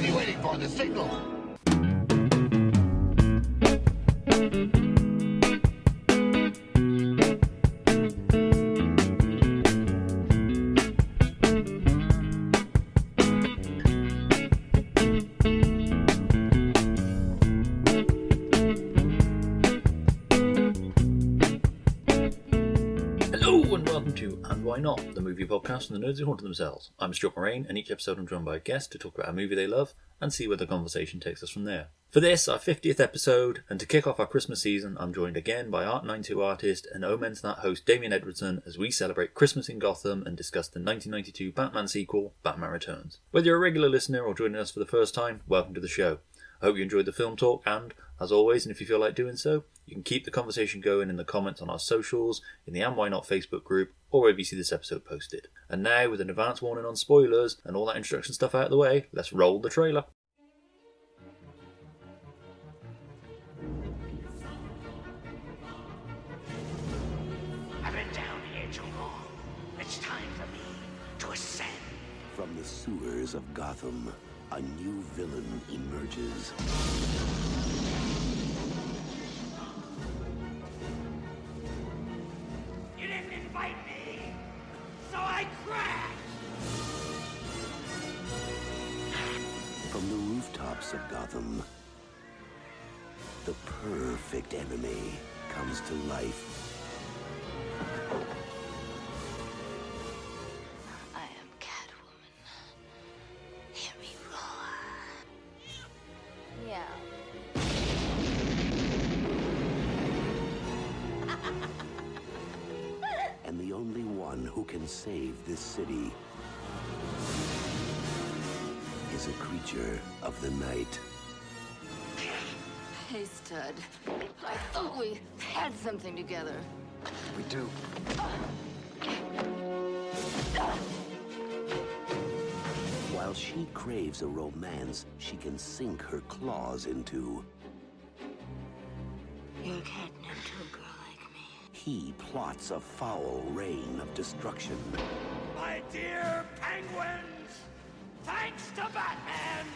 What are you waiting for? The signal? Not, the movie podcast from the nerds who haunt themselves. I'm Stuart Moraine, and each episode I'm joined by a guest to talk about a movie they love and see where the conversation takes us from there. For this, our 50th episode, and to kick off our Christmas season, I'm joined again by ArtNineTwo artist and Omen's That host Damian Edwardson as we celebrate Christmas in Gotham and discuss the 1992 Batman sequel, Batman Returns. Whether you're a regular listener or joining us for the first time, welcome to the show. I hope you enjoyed the film talk, and as always, and if you feel like doing so, you can keep the conversation going in the comments on our socials, in the And Why Not Facebook group, or wherever you see this episode posted. And now, with an advance warning on spoilers and all that introduction stuff out of the way, let's roll the trailer. I've been down here too long. It's time for me to ascend. From the sewers of Gotham, a new villain emerges. Didn't me, so I crashed. From the rooftops of Gotham, the perfect enemy comes to life. Hey. I thought we had something together. We do. While she craves a romance she can sink her claws into, You're catnip to a girl like me. he plots a foul reign of destruction. My dear penguins, thanks to Batman,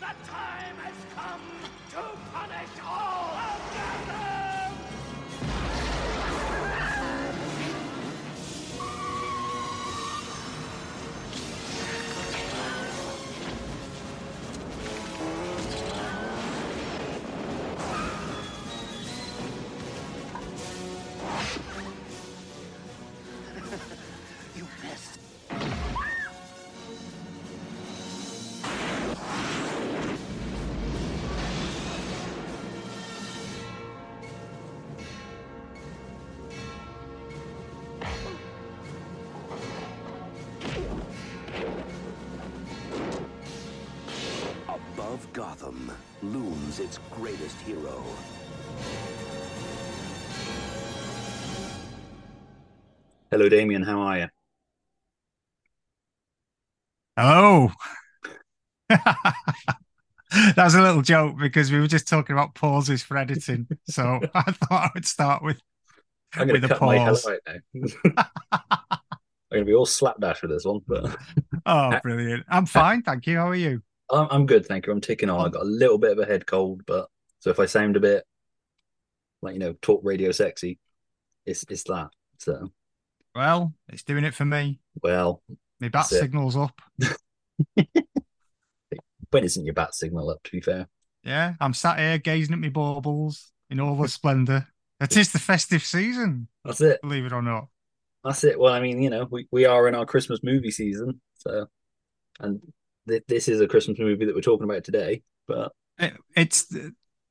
the time has come to punish all of Gotham! Hello, Damian, how are you? Hello. That's a little joke because we were just talking about pauses for editing. So I thought I would start with I'm going with to a cut my pause. hello now. I'm going to be all slapdash with this one, but Oh, brilliant. I'm uh, fine, thank you. How are you? I'm, I'm good, thank you. I'm ticking on. I've got a little bit of a head cold, but so if I sound a bit like you know, talk radio sexy, it's it's that. So Well, it's doing it for me. well, My bat That's it. signal's up. when isn't your bat signal up? To be fair, Yeah, I'm sat here gazing at my baubles in all the splendor. It is the festive season, that's it. believe it or not. That's it. Well, I mean, you know, we, we are in our Christmas movie season, so and th- this is a Christmas movie that we're talking about today. But It, it's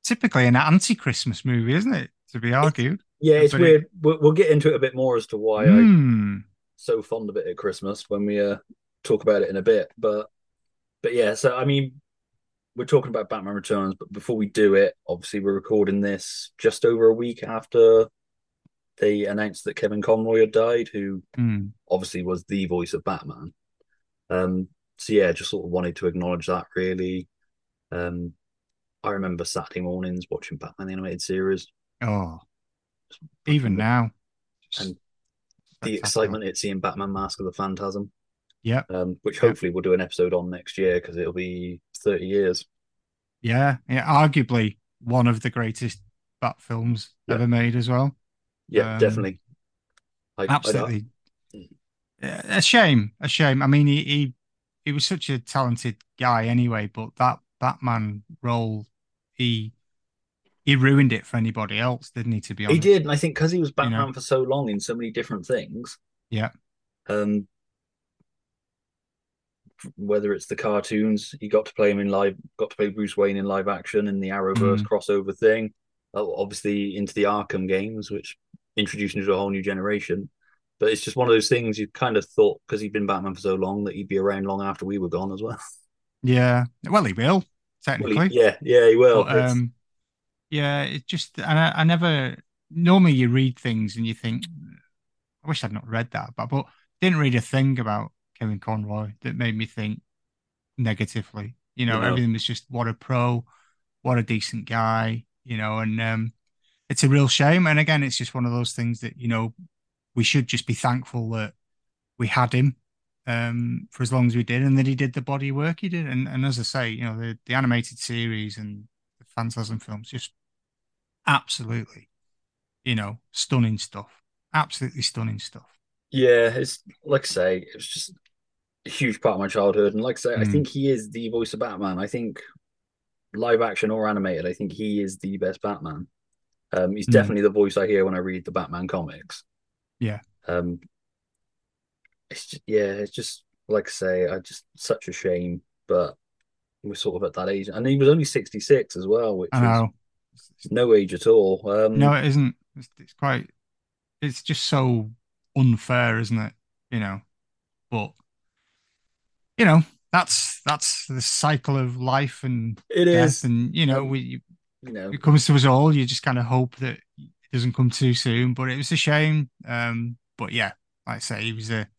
typically an anti-Christmas movie, isn't it? To be argued. Yeah, it's But it- weird. We'll, we'll get into it a bit more as to why I'm Hmm. so fond of it at Christmas when we uh, talk about it in a bit. But but yeah, so I mean, we're talking about Batman Returns, but before we do it, obviously we're recording this just over a week after they announced that Kevin Conroy had died, who Hmm. obviously was the voice of Batman. Um, so yeah, just sort of wanted to acknowledge that really. Um, I remember Saturday mornings watching Batman the animated series, Oh, even now. And the excitement at seeing Batman Mask of the Phantasm. Yeah. um, which Yep. hopefully we'll do an episode on next year because it'll be 30 years. Yeah, yeah, arguably one of the greatest Bat films Yeah. ever made as well. Yeah, Um, definitely. I, I Absolutely. Yeah, a shame, a shame. I mean, he, he he was such a talented guy anyway, but that Batman role, he he ruined it for anybody else, didn't he? To be honest, he did, and I think because he was know. Batman for so long in so many different things, Yeah, um, whether it's the cartoons, he got to play him in live, got to play Bruce Wayne in live action in the Arrowverse Mm. crossover thing. Oh, obviously into the Arkham games, which introduced him to a whole new generation. But it's just one of those things you kind of thought because he'd been Batman for so long that he'd be around long after we were gone as well. yeah. Well, he will Well, technically. he- yeah, yeah, he will. But, um, yeah, it just and I, I never normally you read things and you think I wish I'd not read that, but but didn't read a thing about Kevin Conroy that made me think negatively. You know, No. everything was just what a pro, what a decent guy, you know, and um it's a real shame. And again, it's just one of those things that, you know, we should just be thankful that we had him um for as long as we did and that he did the body work he did. And and as I say, you know, the, the animated series and Phantasm films just absolutely, you know, stunning stuff. Absolutely stunning stuff. Yeah, it's like I say, it was just a huge part of my childhood. And like I say, I Mm. think he is the voice of Batman. I think live action or animated, I think he is the best Batman. Um, he's Mm. definitely the voice I hear when I read the Batman comics. Yeah. Um, it's just, yeah, it's just like I say, I just such a shame, but we're sort of at that age, and he was only sixty six as well, which I is no age at all. Um, No, it isn't. It's, it's quite. It's just so unfair, isn't it? You know, but you know that's that's the cycle of life and it death, is. and you know Um, we You know, it comes to us all. You just kind of hope that it doesn't come too soon. But it was a shame. Um, but yeah, like I say, he was a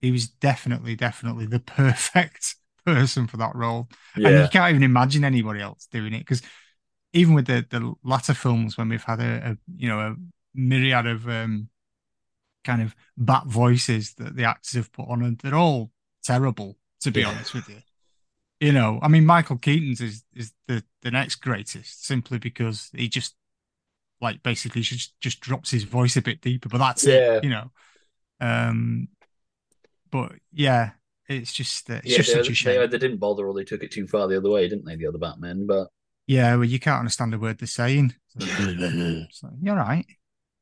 he was definitely definitely the perfect person for that role. And you can't even imagine anybody else doing it because even with the the latter films when we've had a, a you know a myriad of um kind of bat voices that the actors have put on and they're all terrible to be Yeah. honest with you you know i mean michael keaton's is is the the next greatest simply because he just like basically just just drops his voice a bit deeper but that's Yeah. it you know um but yeah it's just it's yeah, just they, such a they shame either didn't bother or they took it too far the other way, didn't they? The other Batman, but Yeah, well, you can't understand a word they're saying. So, you're right.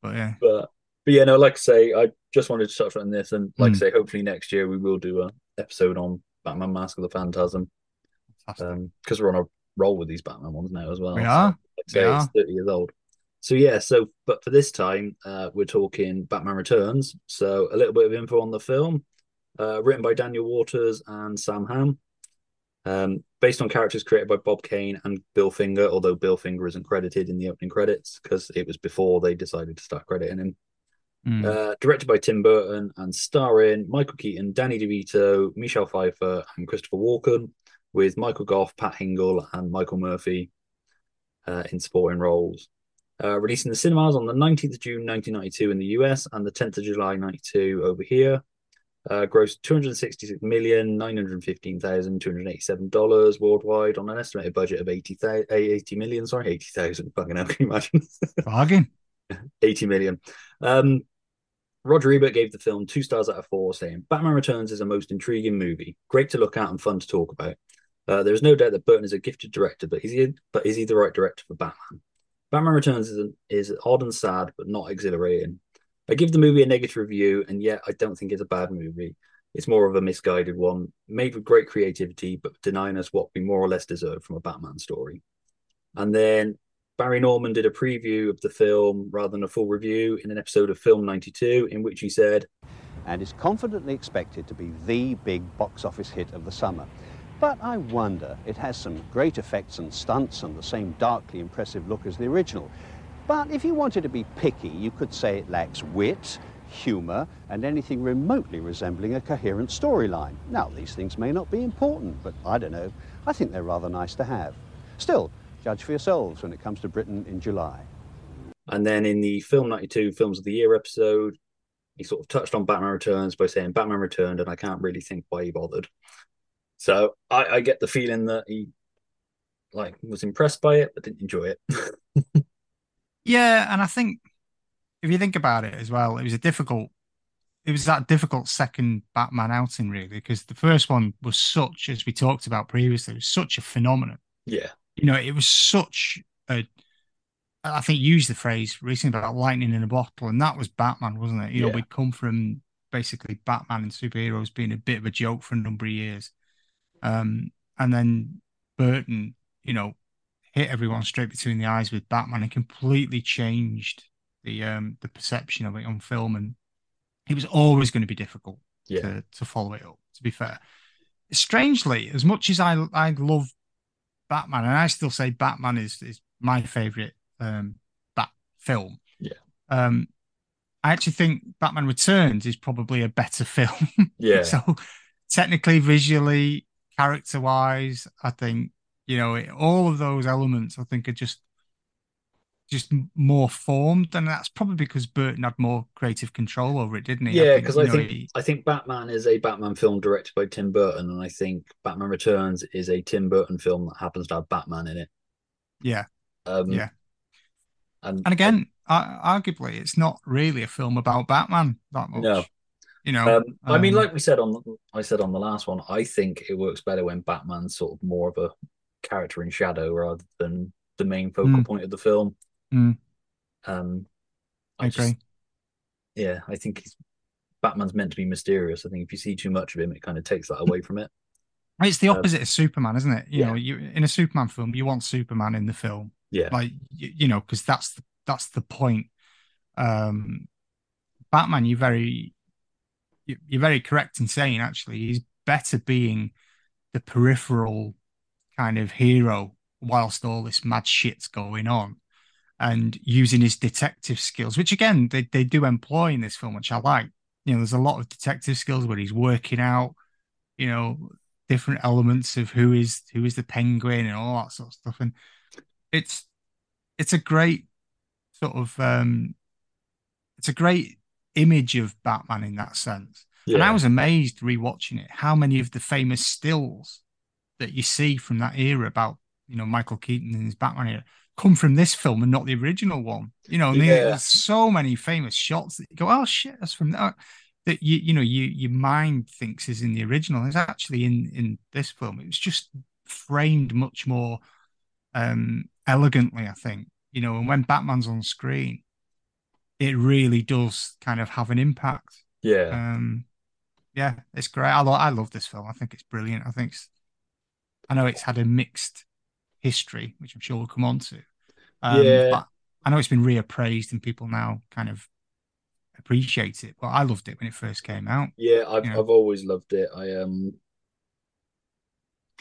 But yeah, but but yeah, no, like I say, I just wanted to touch on this, and like I Mm. say, hopefully next year we will do a episode on Batman: Mask of the Phantasm, because we're on a roll with these Batman ones now as well. we So, like I say, are. thirty years old. So yeah, so but for this time, uh, we're talking Batman Returns. So a little bit of info on the film, uh, written by Daniel Waters and Sam Hamm. Um, based on characters created by Bob Kane and Bill Finger, although Bill Finger isn't credited in the opening credits because it was before they decided to start crediting him. Mm. Uh, directed by Tim Burton and starring Michael Keaton, Danny DeVito, Michelle Pfeiffer, and Christopher Walken, with Michael Gough, Pat Hingle, and Michael Murphy uh, in supporting roles. Uh, released in the cinemas on the 19th of June 1992 in the US and the 10th of July 92 over here. Uh, grossed $266,915,287 worldwide on an estimated budget of 80, thou- 80 million. Sorry, 80,000. Fucking hell, can you imagine? Bargain. 80 million. Um, Roger Ebert gave the film two stars out of four, saying Batman Returns is a most intriguing movie, great to look at and fun to talk about. Uh, there is no doubt that Burton is a gifted director, but is he? But is he the right director for Batman? Batman Returns is, an, is odd and sad, but not exhilarating. I give the movie a negative review, and yet I don't think it's a bad movie. It's more of a misguided one, made with great creativity, but denying us what we more or less deserve from a Batman story. And then Barry Norman did a preview of the film rather than a full review in an episode of Film 92, in which he said, and is confidently expected to be the big box office hit of the summer. But I wonder, it has some great effects and stunts and the same darkly impressive look as the original. But if you wanted to be picky, you could say it lacks wit, humour, and anything remotely resembling a coherent storyline. Now, these things may not be important, but I don't know. I think they're rather nice to have. Still, judge for yourselves when it comes to Britain in July. and then in the Film 92 Films of the Year episode, he sort of touched on Batman Returns by saying Batman returned, and I can't really think why he bothered. So I, I get the feeling that he like was impressed by it but didn't enjoy it. Yeah, and I think if you think about it as well, it was a difficult. It was that difficult second Batman outing, really, because the first one was such, as we talked about previously, it was such a phenomenon. yeah. You know, it was such a. I think used the phrase recently about lightning in a bottle, and that was Batman, wasn't it? You know, we'd come from basically Batman and superheroes being a bit of a joke for a number of years, um, and then Burton, you know, hit everyone straight between the eyes with Batman and completely changed the um the perception of it on film, and it was always going to be difficult Yeah. to to follow it up. To be fair, strangely, as much as I I love Batman, and I still say Batman is is my favorite um Bat film. Yeah. Um, I actually think Batman Returns is probably a better film. Yeah. so technically, visually, character wise, I think you know it, all of those elements. I think are just just more formed, and that's probably because Burton had more creative control over it, didn't he? Yeah, think, because I know, think he- I think Batman is a Batman film directed by Tim Burton, and I think Batman Returns is a Tim Burton film that happens to have Batman in it. yeah, Um, Yeah. and, and again, ar- arguably, it's not really a film about Batman that much. No. you know. Um, I mean, um, like we said on the, I said on the last one, I think it works better when Batman's sort of more of a character in shadow rather than the main focal Mm. point of the film. Mm. Um, I just- agree. yeah, I think he's, Batman's meant to be mysterious. I think if you see too much of him, it kind of takes that away from it. It's the Um, opposite of Superman, isn't it? You yeah. know, you in a Superman film, you want Superman in the film, Yeah, like you, you know, because that's the, that's the point. Um, Batman, you're very you're very correct in saying actually he's better being the peripheral kind of hero whilst all this mad shit's going on and using his detective skills, which again they, they do employ in this film, which I like. You know, there's a lot of detective skills where he's working out, you know, different elements of who is who is the penguin and all that sort of stuff. And it's it's a great sort of um it's a great image of Batman in that sense. yeah, And I was amazed rewatching it how many of the famous stills that you see from that era about you know Michael Keaton and his Batman era come from this film and not the original one. You know, Yeah. there's so many famous shots that you go, oh shit, that's from that. That you you know you your mind thinks is in the original. It's actually in in this film. It was just framed much more um elegantly, I think. You know, and when Batman's on screen, it really does kind of have an impact. yeah, Um, yeah, it's great. I, lo- I love this film. I think it's brilliant. I think it's, I know it's had a mixed history, which I'm sure we'll come on to. Um, Yeah. I know it's been reappraised and people now kind of appreciate it. But I loved it when it first came out. yeah. I've Yeah. I've always loved it. I um,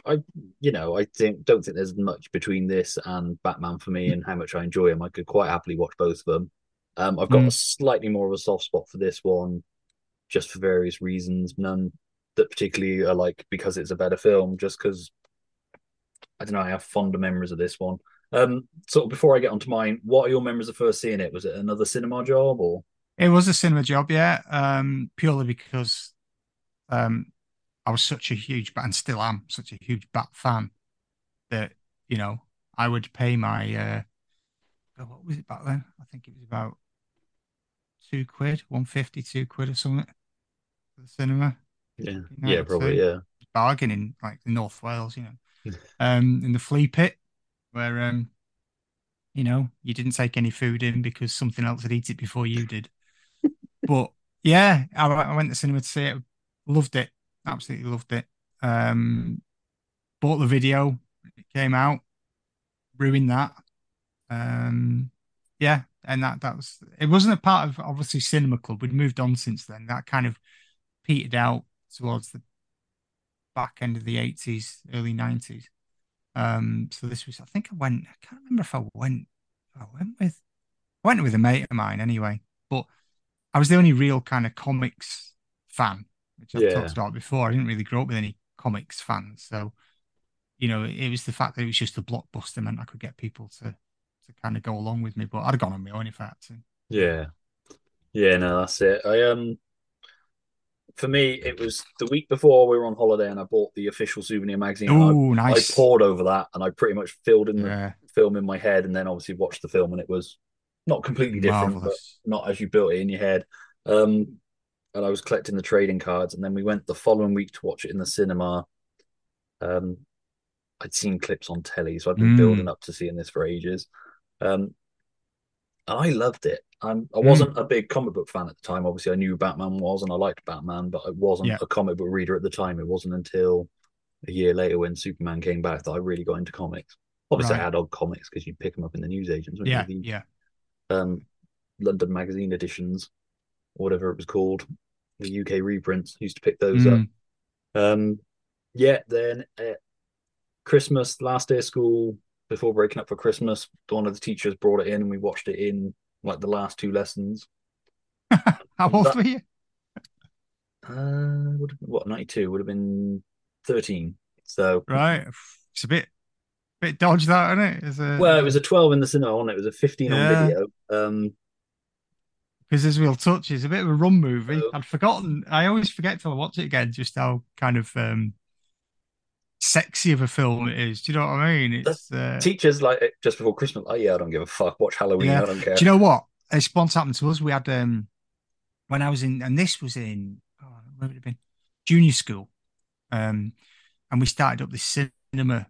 I you know I think don't think there's much between this and Batman for me and how much I enjoy him. I could quite happily watch both of them. Um, I've got Mm. a slightly more of a soft spot for this one, just for various reasons. None that particularly are like because it's a better film, just because I don't know. I have fonder memories of this one. Um, so before I get onto mine, what are your memories of first seeing it? Was it another cinema job or? It was a cinema job, yeah, um, purely because um, I was such a huge, and still am such a huge Bat fan that you know I would pay my uh, what was it back then? I think it was about two quid, one fifty, two quid or something for the cinema. Yeah, You yeah, know, probably, so- yeah. Bargain in like North Wales, you know, um, in the flea pit where um, you know, you didn't take any food in because something else had eaten it before you did. but yeah, I, I went to cinema to see it, loved it, absolutely loved it. Um, bought the video, it came out, ruined that. Um, yeah, and that that was it. wasn't a part of obviously Cinema Club. We'd moved on since then. That kind of petered out towards the back end of the eighties, early nineties. Um, so this was, I think I went, I can't remember if I went, I went with, I went with a mate of mine anyway, but I was the only real kind of comics fan, which I've Yeah. talked about before. I didn't really grow up with any comics fans. So, you know, it was the fact that it was just a blockbuster meant I could get people to, to kind of go along with me, but I'd have gone on my own if I had to. Yeah. Yeah, no, that's it. I um for me, it was the week before we were on holiday, and I bought the official souvenir magazine. Oh, I, nice. I poured over that, and I pretty much filled in the yeah, film in my head, and then obviously watched the film, and it was not completely different, marvelous. but not as you built it in your head. Um, and I was collecting the trading cards, and then we went the following week to watch it in the cinema. Um, I'd seen clips on telly, so I'd been Mm. building up to seeing this for ages. Um, I loved it. I'm, I Mm. wasn't a big comic book fan at the time. Obviously, I knew Batman was, and I liked Batman, but I wasn't Yeah. a comic book reader at the time. It wasn't until a year later when Superman came back that I really got into comics. Obviously, Right. I had odd comics because you'd pick them up in the newsagents. Yeah, The, yeah. um, London magazine editions, whatever it was called, the UK reprints. Used to pick those up. Mm. Um, yeah, then at Christmas, last day of school, before breaking up for Christmas, one of the teachers brought it in and we watched it in like the last two lessons. How old That- were you? Uh, would have been, what, 92? Would have been 13. So, Right. It's a bit, bit dodgy that, isn't it? It's a, well, it was a 12 in the cinema, wasn't it? It was a 15 Yeah. on video. Um, because as we'll touch, it's a bit of a run movie. I'd forgotten. I always forget till I watch it again, just how kind of um sexy of a film it is. Do you know what I mean? It's uh, teachers like just before Christmas, oh yeah, I don't give a fuck. Watch Halloween. Yeah. I don't care. Do you know what? It's once happened to us. We had um when I was in, and this was in oh, where would it have been junior school, um, and we started up this cinema,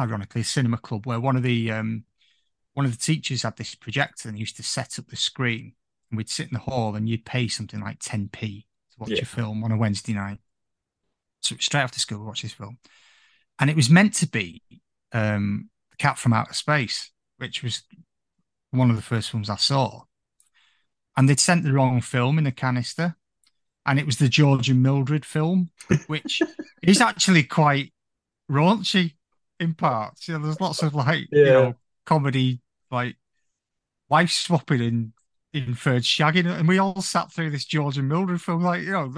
ironically, a cinema club where one of the um one of the teachers had this projector and used to set up the screen, and we'd sit in the hall and you'd pay something like 10p to watch Yeah. a film on a Wednesday night. Straight after school, watch this film, and it was meant to be um the Cat from Outer Space, which was one of the first films I saw. And they'd sent the wrong film in a canister. And it was the George and Mildred film, which is actually quite raunchy in parts. You know, there's lots of like, you know, comedy, like wife swapping and inferred shagging. And we all sat through this George and Mildred film, like, you know,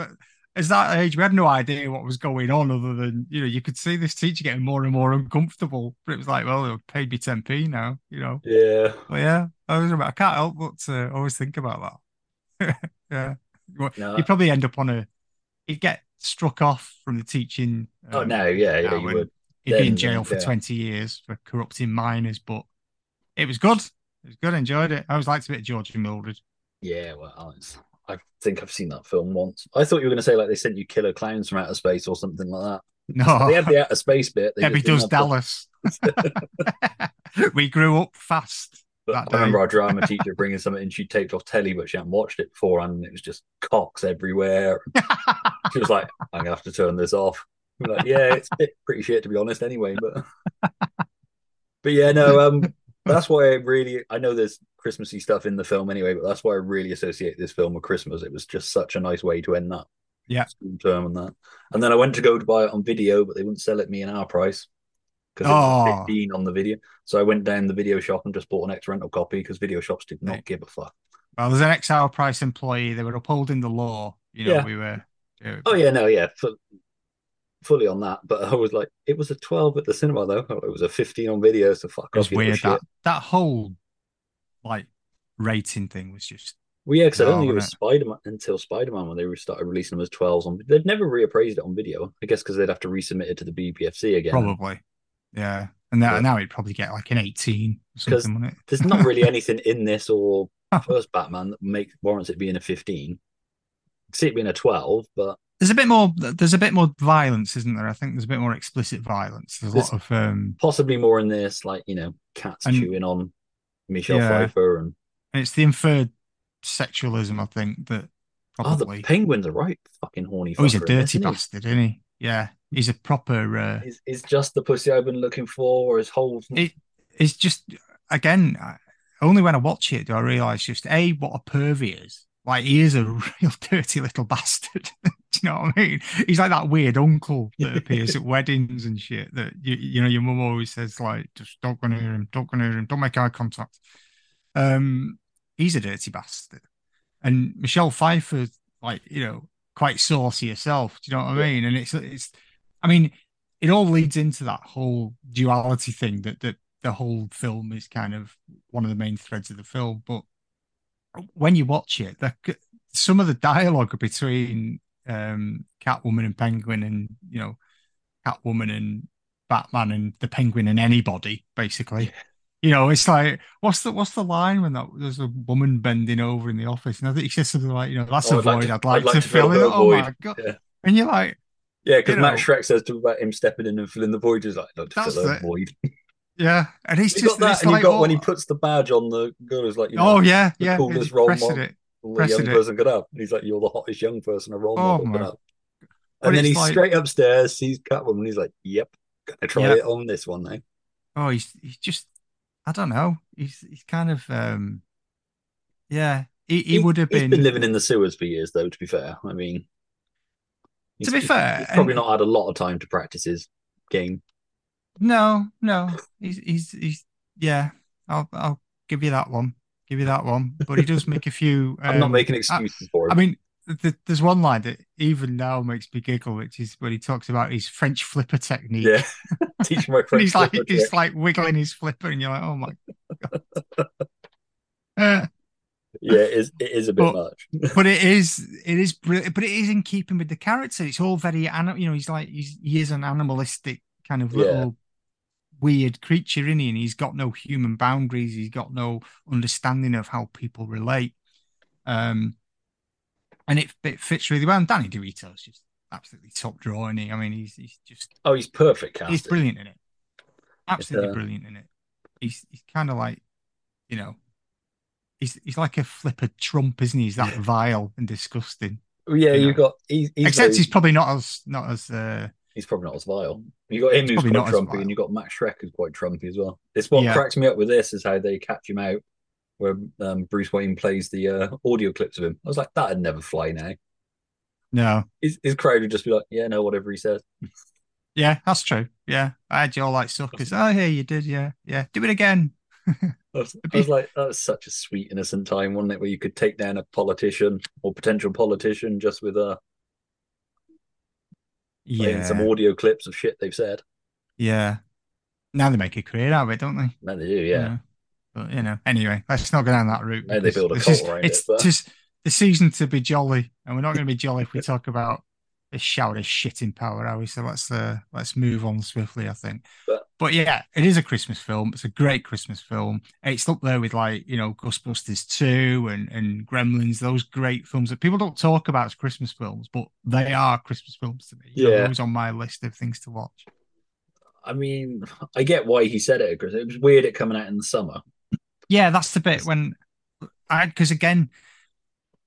as that age, we had no idea what was going on other than, you know, you could see this teacher getting more and more uncomfortable. But it was like, well, they've paid me 10p now, you know. Yeah. But yeah, I was I can't help but to always think about that. yeah, Well, No. you'd probably end up on a. You'd get struck off from the teaching. Oh um, no, yeah, yeah, you would. You'd be in jail for yeah. twenty years for corrupting minors, but it was good. It was good. Enjoyed it. I always liked a bit of George and Mildred. Yeah, well, I think I've seen that film once. I thought you were going to say like they sent you killer clowns from outer space or something like that. No, They had the outer space bit. They Debbie does Dallas. we grew up fast. I remember our drama teacher bringing something and she taped off telly, but she hadn't watched it before, and it was just cocks everywhere. she was like, "I'm gonna have to turn this off." We're like, "Yeah, it's a bit pretty shit to be honest, anyway." But but yeah, no, um, that's why I really I know there's Christmassy stuff in the film anyway, but that's why I really associate this film with Christmas. It was just such a nice way to end that Yeah. term on that. And then I went to go to buy it on video, but they wouldn't sell it me in our price because it was Oh. 15 on the video. So I went down the video shop and just bought an ex rental copy because video shops did not give a fuck. Well, there's an ex-hour price employee. They were upholding the law. You know, Yeah. we were. Oh yeah, no, yeah, fu- fully on that. But I was like, it was a 12 at the cinema though. It was a 15 on video, so fuck It was off. you little weird that that whole like rating thing was just Well, yeah, because I don't think it was? Spider Man until Spider Man when they started releasing them as 12s on. They'd never reappraised it on video, I guess, because they'd have to resubmit it to the BBFC again. probably yeah. And now Yeah. now it'd probably get like an 18 or 'Cause something, wouldn't it? There's not really anything in this or oh. first Batman that make warrants it being a 15. I see it being a 12, but There's a bit more. There's a bit more violence, isn't there? I think there's a bit more explicit violence. There's a lot of um, possibly more in this, like you know, cats And- chewing on Michelle Yeah. Pfeiffer and and it's the inferred sexualism. I think that oh, the penguins are right fucking horny. oh, he's a fucker in this, dirty isn't he? bastard, isn't he? Yeah, he's a proper. Uh, Is is just the pussy I've been looking for, or his whole it, it's just again only when I watch it do I realize just a what a perv he is. Like he is a real dirty little bastard. do you know what I mean? He's like that weird uncle that appears at weddings and shit. That you you know your mum always says like just don't go near him, don't go near him, don't make eye contact. Um, he's a dirty bastard, and Michelle Pfeiffer like you know quite saucy herself. Do you know what I mean? And it's it's I mean it all leads into that whole duality thing that that the whole film is kind of one of the main threads of the film. But when you watch it, the, some of the dialogue between um, Catwoman and Penguin, and you know, Catwoman and Batman and the Penguin and anybody, basically. You know, it's like what's the what's the line when that there's a woman bending over in the office, and I think he says something like, you know, that's Oh, a I'd like void to- I'd like, I'd like to, to fill fill in. Oh my god! Yeah. And you're like, Yeah, because Matt know- Shreck says to about him stepping in and filling the void. He's like, "I'd like to fill a void." yeah, and he's You just got that, it's and you like, got when oh, he puts the badge on the girl. Is like, you know, oh yeah, the yeah, coolest he's role model. it. the young precedent. person could have. And he's like, "You're the hottest young person a role Oh model could have." But And then he's like- straight upstairs, sees Catwoman. He's like, "Yep, gonna try Yep. it on this one now." Oh, he's he's just I don't know. He's he's kind of um yeah. He, he, would have been, been living in the sewers for years, though. To be fair, I mean, To be fair, he's probably and- not had a lot of time to practice his game. No, no. He's he's he's yeah. I'll I'll give you that one. Give you that one. But he does make a few. I'm not um, making I- excuses for him. I mean, th- there's one line that even now makes me giggle, which is when he talks about his French flipper technique. yeah, teach my And he's like he's like wiggling his flipper, and you're like, oh my god. Uh, yeah, it is, it is a bit But- much. but it is it is brilliant but it is in keeping with the character it's all very you know he's like he's he is an animalistic kind of Yeah. little weird creature isn't he and he's got no human boundaries he's got no understanding of how people relate um and it, it fits really well and danny devito's just absolutely top draw isn't he i mean he's he's just Oh, he's perfect casting. he's brilliant in it absolutely uh, brilliant in it he's he's kind of like you know he's he's like a flipper trump isn't he he's that vile and disgusting Yeah, you know. you've got. He's, he's Except very- he's probably not as not as uh he's probably not as vile. You got him who's quite trumpy, and you got Max Shreck who's quite trumpy as well. It's what Yeah. cracks me up with this is how they catch him out, where um, Bruce Wayne plays the uh, audio clips of him. I was like, that'd never fly now. no. His, his crowd would just be like, yeah, no, whatever he says. Yeah, that's true. Yeah. I had you all like suckers. Oh yeah, you did, yeah. Yeah. Do it again. I was, I was like, that was such a sweet, innocent time, wasn't it? Where you could take down a politician or potential politician just with playing Yeah. some audio clips of shit they've said. yeah. Now they make a career out of it, don't they? No, they do, yeah. But you know, anyway, let's not go down that route. Now they build a cult is- around it's it, but- just the season to be jolly, and we're not going to be jolly if we talk about this shower of shit in Power are we? So let's uh, let's move on swiftly. I think. But- But yeah, it is a Christmas film. It's a great Christmas film. It's up there with like you know Ghostbusters two and and Gremlins. Those great films that people don't talk about as Christmas films, but they are Christmas films to me. Yeah. they're always on my list of things to watch. I mean, I get why he said it because it was weird it coming out in the summer. Yeah, that's the bit when I because again,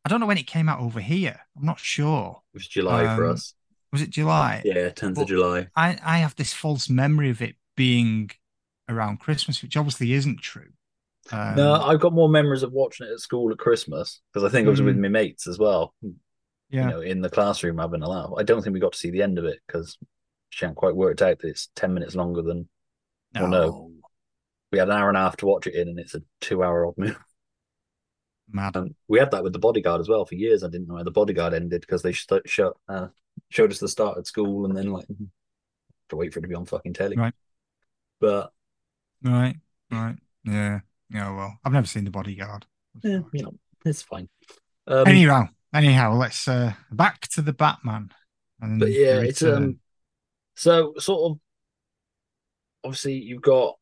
I don't know when it came out over here. I'm not sure. It was July for Um, us. Was it July? Yeah, 10th but- of July. I I have this false memory of it being around Christmas, which obviously isn't true. Um, no, I've got more memories of watching it at school at Christmas because I think I was with Mm. my mates as well. You yeah, know, in the classroom having a laugh. I don't think we got to see the end of it because she hadn't quite worked out that it's 10 minutes longer than well, no. we had an hour and a half to watch it in, and it's a two hour old movie. mad. And we had that with the bodyguard as well for years. I didn't know how the bodyguard ended because they st- shut, uh, showed us the start at school and then like to wait for it to be on fucking telly. Right. But Right, right, yeah, yeah. Well, I've never seen The Bodyguard. yeah, you know, it's fine. Um, anyhow, anyhow, let's uh back to the Batman. And but yeah, it's um, so sort of obviously you've got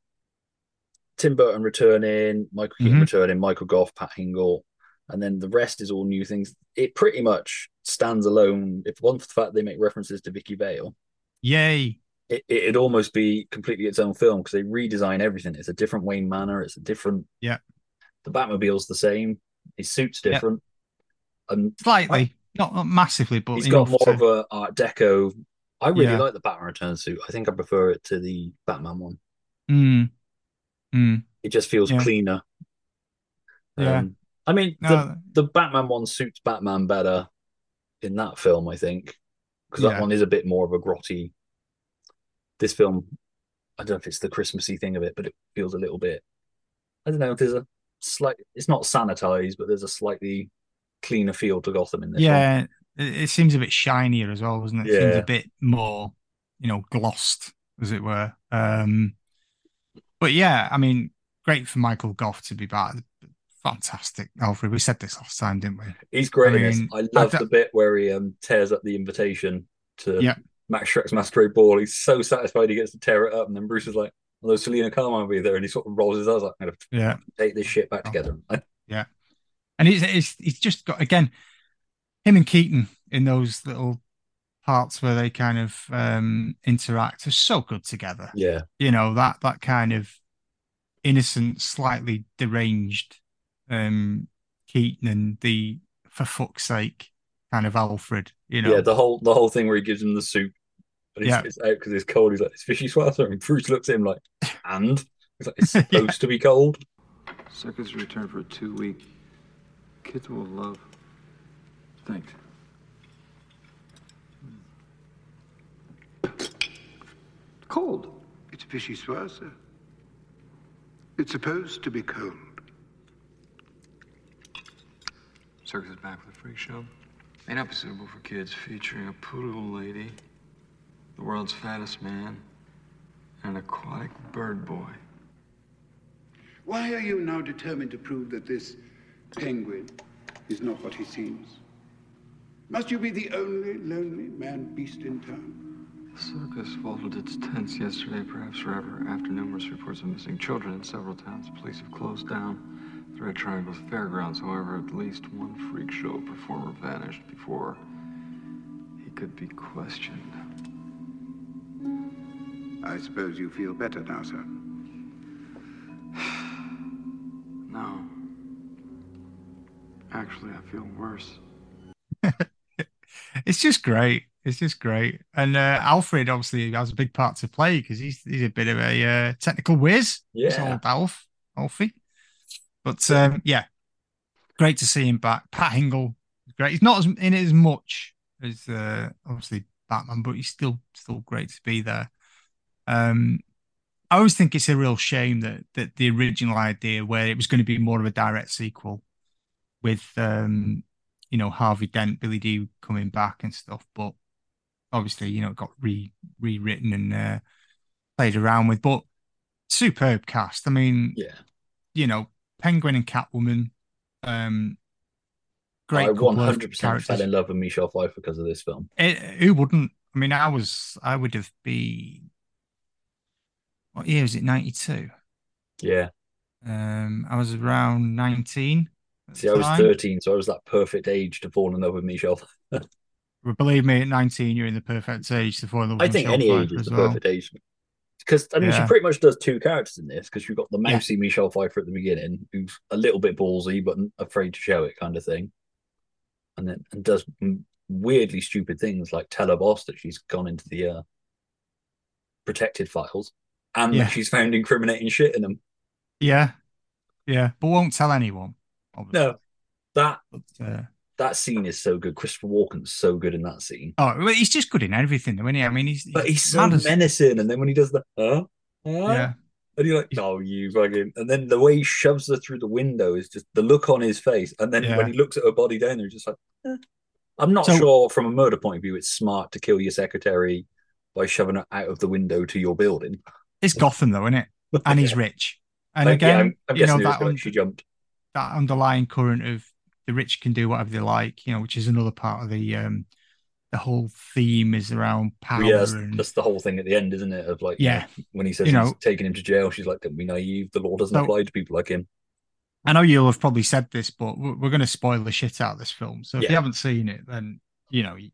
Tim Burton returning, Michael Keaton Mhm. returning, Michael Gough, Pat Hingle, and then the rest is all new things. It pretty much stands alone. If one for the fact they make references to Vicki Vale, yay. It, it'd almost be completely its own film because they redesign everything. It's a different Wayne Manor. It's a different. Yeah. The Batmobile's the same. His suit's Yeah. different. And Slightly, not, not massively, but he's got more to- of a Art Deco. I really Yeah. like the Batman Return suit. I think I prefer it to the Batman one. Mm. Mm. It just feels Yeah. cleaner. Yeah. Um, I mean, No, the, the Batman one suits Batman better in that film, I think, because Yeah. that one is a bit more of a grotty. This film, I don't know if it's the Christmassy thing of it, but it feels a little bit. I don't know. There's a slight. It's not sanitized, but there's a slightly cleaner feel to Gotham in this. yeah, it, it seems a bit shinier as well, doesn't it? It Seems a bit more, you know, glossed, as it were. Um, but yeah, I mean, great for Michael Gough to be back. fantastic. Alfred, we said this last time, didn't we? He's great. I mean, I love I the bit where he um, tears up the invitation to Yeah. Max Shreck's Masquerade Ball. He's so satisfied he gets to tear it up, and then Bruce is like, "Although Selina Carmine will be there," and he sort of rolls his eyes like, "I'm gonna Yeah. take this shit back Oh. together." And it's, it's it's just got again him and Keaton in those little parts where they kind of um interact are so good together. yeah, You know, that that kind of innocent, slightly deranged um Keaton and the for fuck's sake kind of Alfred, you know. yeah. The whole the whole thing where he gives him the soup, and he's, Yeah. it's out because it's cold. He's like, "It's vichyssoise sir," and Bruce looks at him like, "And." He's like, "It's supposed to be cold." Circus return for a two week. Kids will love. Thanks. Cold. It's fishy sir. It's supposed to be cold. Circus is back with a freak show. May not be suitable for kids, featuring a poodle lady, the world's fattest man, and an aquatic bird boy. Why are you now determined to prove that this penguin is not what he seems? Must you be the only lonely man beast in town? The circus vaulted its tents yesterday, perhaps forever, after numerous reports of missing children in several towns. Police have closed down the Red Triangle's fairgrounds. However, at least one freak show performer vanished before he could be questioned. I suppose you feel better now, sir. No. Actually, I feel worse. it's just great. It's just great. And uh, Alfred obviously has a big part to play because he's he's a bit of a uh, technical whiz. It's Yeah. old Alf, Alfie. But um, yeah, great to see him back. Pat Hingle, great. He's not as, in it as much as uh, obviously Batman, but he's still still great to be there. Um, I always think it's a real shame that that the original idea, where it was going to be more of a direct sequel, with um, you know Harvey Dent, Billy Dee coming back and stuff, but obviously you know it got re rewritten and uh, played around with. But superb cast. I mean, Yeah, you know, Penguin and Catwoman. Um, great. I one hundred percent fell in love with Michelle Pfeiffer because of this film. It, who wouldn't? I mean, I was, I would have been. What year was it? Ninety two. Yeah, Um, I was around nineteen. see, I was time. thirteen, so I was that perfect age to fall in love with Michelle. Well, believe me, at nineteen, you're in the perfect age to fall in love. I think Michelle any age Pfeiffer is the well. perfect age. Because I mean, she pretty much does two characters in this. Because you've got the Yeah. mousy Michelle Pfeiffer at the beginning, who's a little bit ballsy but afraid to show it, kind of thing, and then and does weirdly stupid things like tell her boss that she's gone into the uh, protected files, and Yeah. she's found incriminating shit in them. Yeah, yeah, but won't tell anyone. Obviously. No, that But, uh, that scene is so good. Christopher Walken's so good in that scene, oh, well, he's just good in everything, though, isn't he? I mean, he's, but he's so as- menacing. And then when he does the huh, huh? yeah, And you're like, no, you fucking. And then the way he shoves her through the window is just the look on his face. And then Yeah. when he looks at her body down there, he's just like, eh. I'm not So- sure from a murder point of view, it's smart to kill your secretary by shoving her out of the window to your building. It's Gotham, though, isn't it? And he's rich. And Like, yeah, again, I'm, I'm you know guessing it was that like un- she jumped. that underlying current of the rich can do whatever they like, you know, which is another part of the um the whole theme is around power yeah, that's, and that's the whole thing at the end, isn't it? Of like, you Yeah. know, when he says You he's know- taking him to jail, she's like, don't be naive. The law doesn't So- apply to people like him. I know you'll have probably said this, but we're, we're going to spoil the shit out of this film. So if Yeah. you haven't seen it, then you know, you,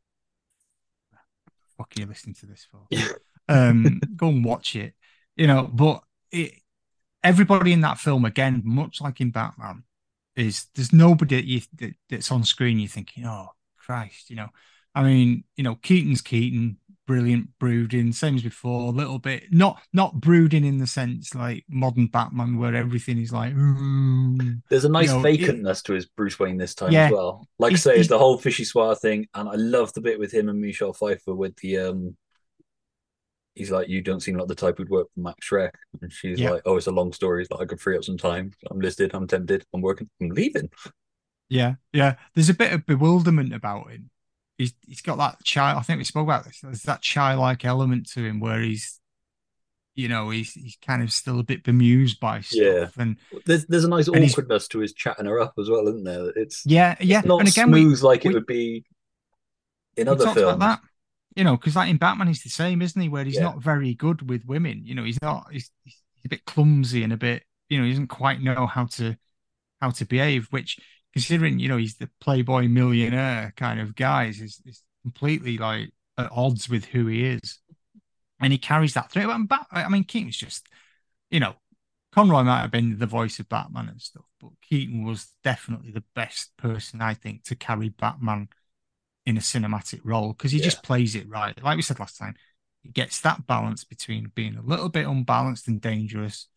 fuck are you listening to this for? um, go and watch it. You know, but it, everybody in that film, again, much like in Batman, is there's nobody that you, that, that's on screen. You're thinking, oh Christ, you know. I mean, you know, Keaton's Keaton, brilliant brooding, same as before, a little bit not not brooding in the sense like modern Batman where everything is like. "Ooh." There's a nice know, it- vacantness to his Bruce Wayne this time Yeah. as well. Like I say, it's the whole vichyssoise thing, and I love the bit with him and Michelle Pfeiffer with the um. He's like, you don't seem like the type who'd work for Max Shreck, and she's Yeah. like, oh, it's a long story. It's like I could free up some time. I'm listed. I'm tempted. I'm working. I'm leaving. Yeah, yeah. There's a bit of bewilderment about him. He's he's got that child. I think we spoke about this. There's that childlike element to him where he's you know, he's he's kind of still a bit bemused by stuff. Yeah. And There's there's a nice awkwardness to his chatting her up as well, isn't there? It's yeah, yeah. not and again, we, smooth like we- it would be in other films. about that. You know, because like in Batman, he's the same, isn't he? Where he's Yeah. not very good with women. You know, he's not. He's, he's a bit clumsy and a bit. You know, he doesn't quite know how to how to behave. Which, considering you know he's the playboy millionaire kind of guy, is is completely like at odds with who he is, and he carries that through. And Bat- I mean, Keaton's just, you know, Conroy might have been the voice of Batman and stuff, but Keaton was definitely the best person I think to carry Batman in a cinematic role because he Yeah. just plays it right. Like we said last time, he gets that balance between being a little bit unbalanced and dangerous.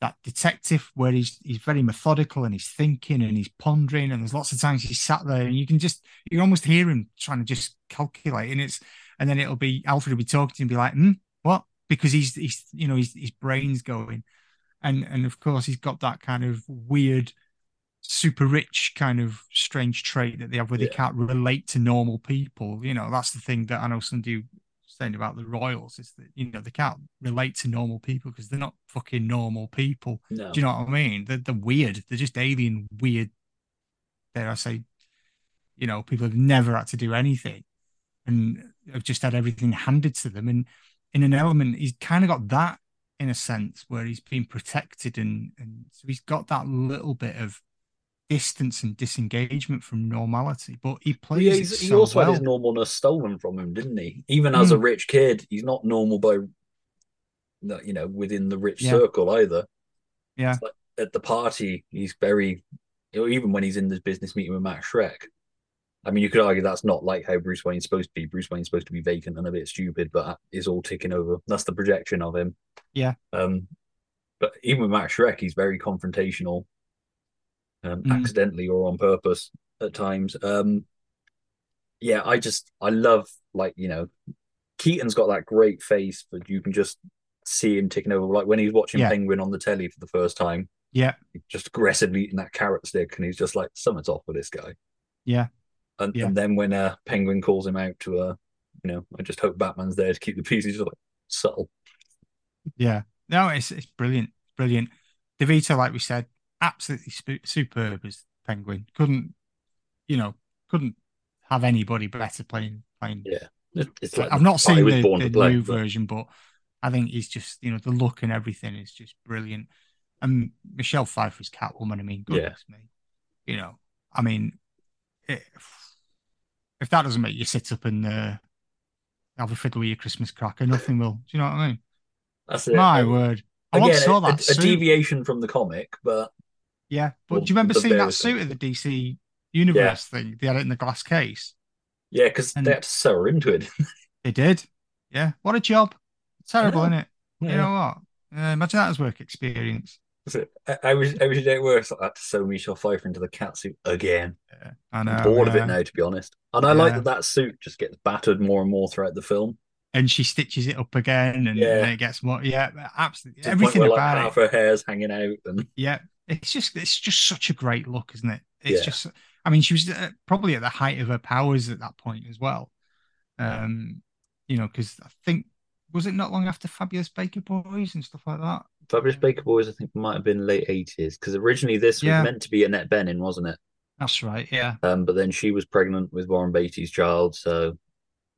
That detective where he's he's very methodical and he's thinking and he's pondering and there's lots of times he's sat there and you can just you almost hear him trying to just calculate and it's and then it'll be Alfred will be talking to him and be like, hmm, what? Because he's he's you know his his brain's going. And and of course he's got that kind of weird super rich kind of strange trait that they have where they can't relate to normal people. You know, that's the thing that I know some do saying about the royals is that you know they can't relate to normal people because they're not fucking normal people. No. Do you know what I mean? They're, they're weird. They're just alien weird. Dare I say, you know, people have never had to do anything and have just had everything handed to them. And in an element, he's kind of got that in a sense where he's been protected and and so he's got that little bit of distance and disengagement from normality. But he plays Yeah, he so also well. had his normalness stolen from him, didn't he? Even as a Mm. rich kid, he's not normal by, you know, within the rich Yeah. circle either. Yeah. Like at the party, he's very, you know, even when he's in this business meeting with Max Shreck. I mean, you could argue that's not like how Bruce Wayne's supposed to be. Bruce Wayne's supposed to be vacant and a bit stupid, but is all ticking over. That's the projection of him. Yeah. Um, but even with Max Shreck, he's very confrontational, um, Mm. accidentally or on purpose at times. Um, yeah, I just I love like you know, Keaton's got that great face, but you can just see him ticking over. Like when he's watching Yeah. Penguin on the telly for the first time, Yeah, just aggressively eating that carrot stick, and he's just like, something's off with this guy. yeah, And, Yeah. and then when uh, Penguin calls him out to uh, you know, I just hope Batman's there to keep the peace. He's just like subtle. yeah. No, it's it's brilliant, brilliant. DeVito, like we said, absolutely sp- superb as Penguin. Couldn't, you know, couldn't have anybody better playing playing. Yeah, it's like I've not seen the, the play, new but- version, but I think he's just, you know, the look and everything is just brilliant. And Michelle Pfeiffer's Catwoman, I mean, Yeah. goodness me. You know, I mean, if, if that doesn't make you sit up and uh, have a fiddle with your Christmas cracker, nothing will. Do you know what I mean? That's it. My word. I Again, once saw that a, a deviation from the comic, but Yeah, but Well, do you remember seeing that suit at the DC Universe thing? They had it in the glass case. yeah, because they had to sew into it. They did. Yeah, what a job! Terrible, Yeah. isn't it? You know what? Uh, imagine that as work experience. It. I, I was day at work. I had to sew Michelle Pfeiffer into the cat suit again. Yeah, I know. I'm bored of it now, to be honest. And I like that that suit just gets battered more and more throughout the film. And she stitches it up again, and, Yeah. and it gets more. Yeah, absolutely. To the point Everything where, like, about half it. her hair's hanging out, and Yeah, it's just it's just such a great look, isn't it? It's Yeah. just. I mean, she was uh, probably at the height of her powers at that point as well. Um, you know, because I think was it not long after Fabulous Baker Boys and stuff like that. Fabulous Baker Boys, I think, might have been late eighties because originally this Yeah. was meant to be Annette Bening, wasn't it? That's right. Yeah, Um, but then she was pregnant with Warren Beatty's child, so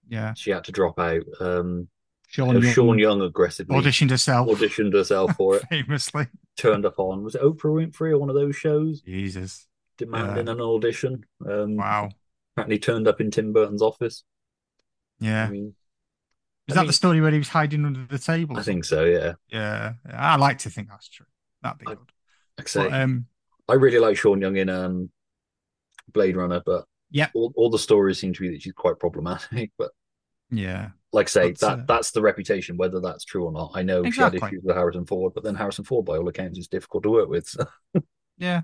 yeah. she had to drop out. Um, Sean, Young Sean Young aggressively auditioned herself auditioned herself for it, famously. turned up on was it Oprah Winfrey or one of those shows Jesus. demanding an audition. Um, Wow. apparently turned up in Tim Burton's office. Yeah. I mean, Is I that mean- the story where he was hiding under the table? I think so. Yeah, Yeah. I like to think that's true. That'd be I- good. like I say, But, um, I really like Sean Young in um, Blade Runner, but Yep. all, all the stories seem to be that she's quite problematic. But yeah. Like I say, But, that uh, that's the reputation. Whether that's true or not, I know she had issues with Harrison Ford, but then Harrison Ford, by all accounts, is difficult to work with. So. Yeah.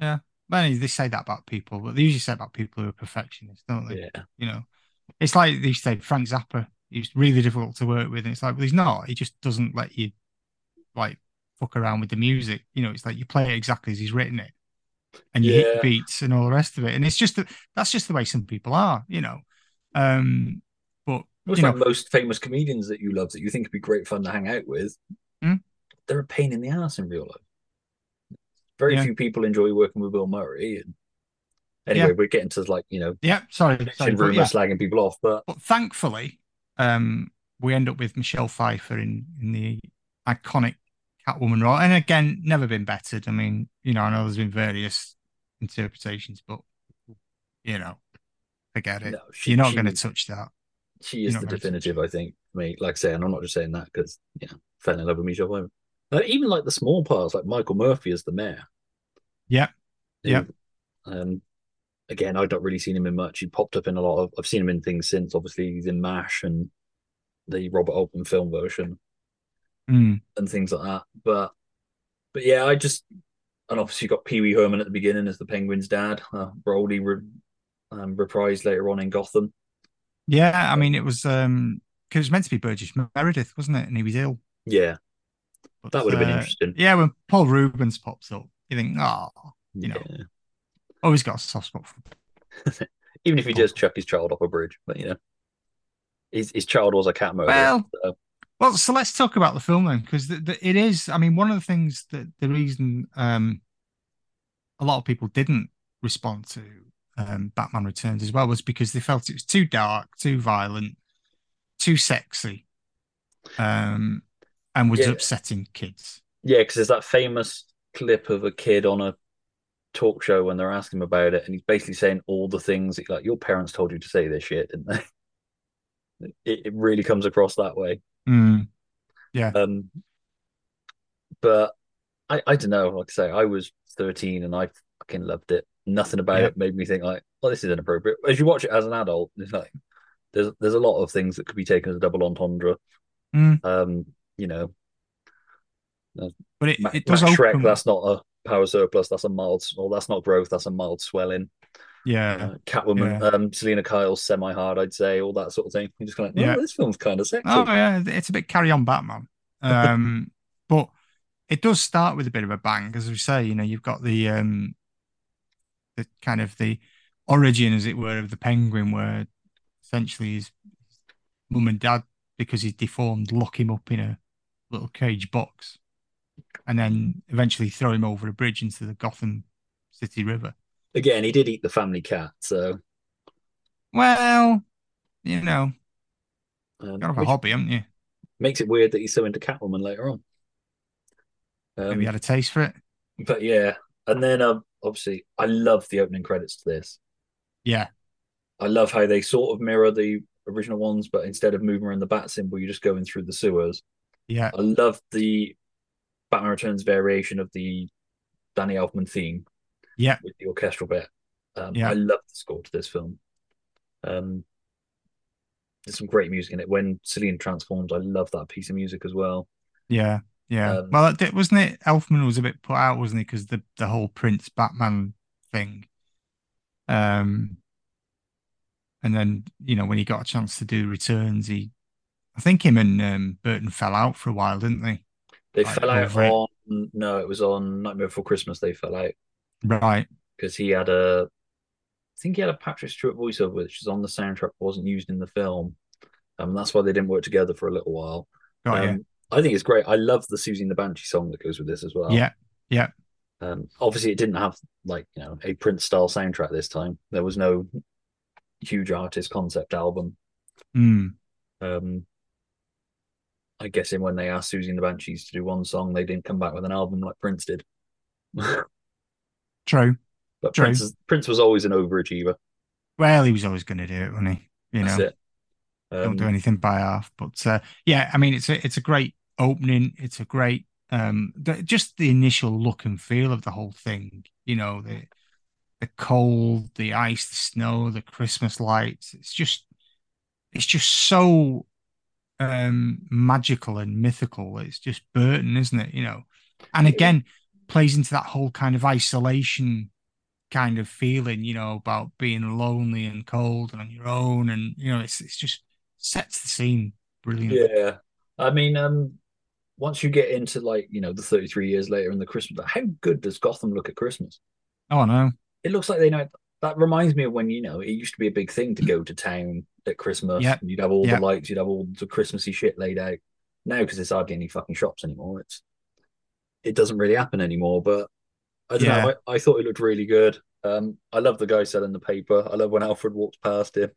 Yeah. Many they say that about people, but they usually say about people who are perfectionists, don't they? Yeah, You know, it's like they say Frank Zappa, he's really difficult to work with. And it's like, well, he's not. He just doesn't let you like fuck around with the music. You know, it's like you play it exactly as he's written it and you hit Yeah. the beats and all the rest of it. And it's just that that's just the way some people are, you know. Um, It's You like know- most famous comedians that you love that you think would be great fun to hang out with. Hmm. They're a pain in the ass in real life. Very Yeah. few people enjoy working with Bill Murray. And anyway, Yeah. we're getting to like you know Yeah, sorry, sorry in rumor yeah. slagging people off, but But thankfully, um, we end up with Michelle Pfeiffer in in the iconic Catwoman role, and again, never been bettered. I mean, you know, I know there's been various interpretations, but you know, forget it. No, she- You're not going to touch that. She is the not going to touch definitive. I think. I mean, like I say, and I'm not just saying that because you know, fell in love with Michelle Pfeiffer. Uh, even like the small parts, like Michael Murphy as the mayor. Yeah, Yeah. Um, again, I've not really seen him in much. He popped up in a lot of. I've seen him in things since. Obviously, he's in Mash and the Robert Altman film version Mm, and things like that. But, but yeah, I just and obviously you got Pee Wee Herman at the beginning as the Penguin's dad. Uh, Brody re, um, reprised later on in Gotham. Yeah. I mean, it was um, because it was meant to be Burgess Meredith, wasn't it? And he was ill. Yeah, But, that would have been uh, interesting. Yeah, when Paul Reubens pops up, you think, oh, you know, Yeah. always got a soft spot for. Even if he does chuck his child off a bridge, but you know, his his child was a cat murderer. Well, so- Well, so let's talk about the film then, because the, the, it is. I mean, one of the things that the reason um, a lot of people didn't respond to um, Batman Returns as well was because they felt it was too dark, too violent, too sexy, um, and was Yeah. upsetting kids. yeah, because there's that famous clip of a kid on a talk show when they're asking him about it, and he's basically saying all the things that, like your parents told you to say this shit, didn't they? It, it really comes across that way. Mm, Um, but I, I don't know. Like I say, I was 13 and I fucking loved it. Nothing about Yeah. it made me think like, well, this is inappropriate. As you watch it as an adult, it's like there's there's a lot of things that could be taken as a double entendre. Mm. Um, you know, but it, Ma- it does Max Shreck, open. that's not a power surplus. That's a mild, or that's not growth. That's a mild swelling. yeah. Uh, Catwoman, um, Selina Kyle's semi-hard, I'd say, all that sort of thing. You're just kind of, Yeah. oh, this film's kind of sexy. Oh yeah, it's a bit carry on Batman. Um, but it does start with a bit of a bang, as we say. You know, you've got the um, the kind of the origin, as it were, of the Penguin, where essentially his mum and dad, because he's deformed, lock him up in a little cage box, and then eventually throw him over a bridge into the Gotham City River. Again, he did eat the family cat, so Well, you know, um, to have a hobby, haven't you? makes it weird that he's so into Catwoman later on. Um, Maybe you had a taste for it. But yeah, and then um, obviously, I love the opening credits to this. Yeah, I love how they sort of mirror the original ones, but instead of moving around the bat symbol, you're just going through the sewers. yeah, I love the Batman Returns variation of the Danny Elfman theme yeah. with the orchestral bit. Um, Yeah. I love the score to this film. Um, there's some great music in it. When Selina transforms, I love that piece of music as well. Yeah, yeah. Um, well, wasn't it? Elfman was a bit put out, wasn't he? Because the the whole Prince Batman thing. Um, and then you know when he got a chance to do returns, he, I think him and um, Burton fell out for a while, didn't they? They Like, fell out over it. on no, it was on Nightmare Before Christmas. They fell out Right. because he had a, I think he had a Patrick Stewart voiceover, which is on the soundtrack, wasn't used in the film. Um, that's why they didn't work together for a little while. Got Um, I think it's great. I love the Siouxsie and the Banshee song that goes with this as well. Yeah. Yeah. Um, obviously, it didn't have like you know a Prince style soundtrack this time. There was no huge artist concept album. Mm. Um, I guess in when they asked Siouxsie and the Banshees to do one song, they didn't come back with an album like Prince did. but True. True. Prince, is, Prince was always an overachiever. Well, he was always going to do it, wasn't he? You That's know, it. don't Um, do anything by half. But uh, yeah, I mean, it's a it's a great opening. It's a great um, the, just the initial look and feel of the whole thing. You know, the the cold, the ice, the snow, the Christmas lights. It's just it's just so um magical and mythical. It's just Burton, isn't it? You know, and again plays into that whole kind of isolation kind of feeling, you know, about being lonely and cold and on your own, and you know, it's it's just sets the scene brilliantly. Yeah, I mean, um, once you get into like you know the thirty three years later and the Christmas, how good does Gotham look at Christmas? Oh no, It looks like they know that reminds me of when you know it used to be a big thing to go to town at Christmas. Yep. and You'd have all Yep. the lights, you'd have all the Christmassy shit laid out. Now, because there's hardly any fucking shops anymore, it's it doesn't really happen anymore. But I don't Yeah. know. I, I thought it looked really good. Um, I love the guy selling the paper. I love when Alfred walks past him.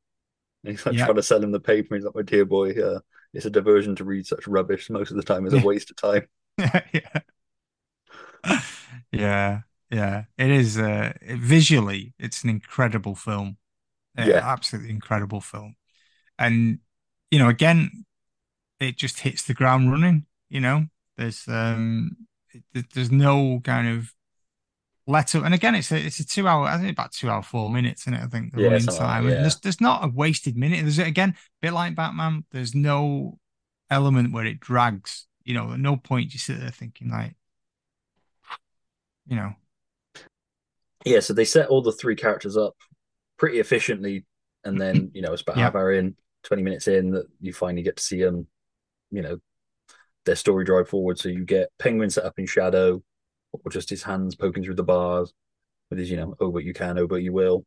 And he's like Yeah. trying to sell him the paper. He's like, "My dear boy, uh, it's a diversion to read such rubbish. Most of the time, it's a Yeah. waste of time." yeah. yeah, yeah. It is uh visually, it's an incredible film. Uh, Yeah. absolutely incredible film. And you know, again, it just hits the ground running, you know. There's um it, there's no kind of let up and again it's a it's a two hour I think about two hour four minutes in it I think the Yeah, running like time and yeah. there's there's not a wasted minute there's again a bit like Batman there's no element where it drags you know at no point you sit there thinking like you know Yeah, so they set all the three characters up pretty efficiently, and then you know it's about Yeah. half hour in, twenty minutes in that you finally get to see them, you know, their story drive forward. So you get Penguin set up in shadow, or just his hands poking through the bars with his, you know, oh but you can, oh but you will,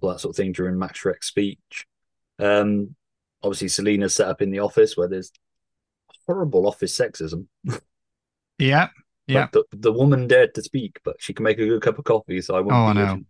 all that sort of thing during Max Shreck's speech. Um, obviously Selina's set up in the office where there's horrible office sexism. yeah yeah Like the, the woman dared to speak, but she can make a good cup of coffee, so I wouldn't Oh, I know.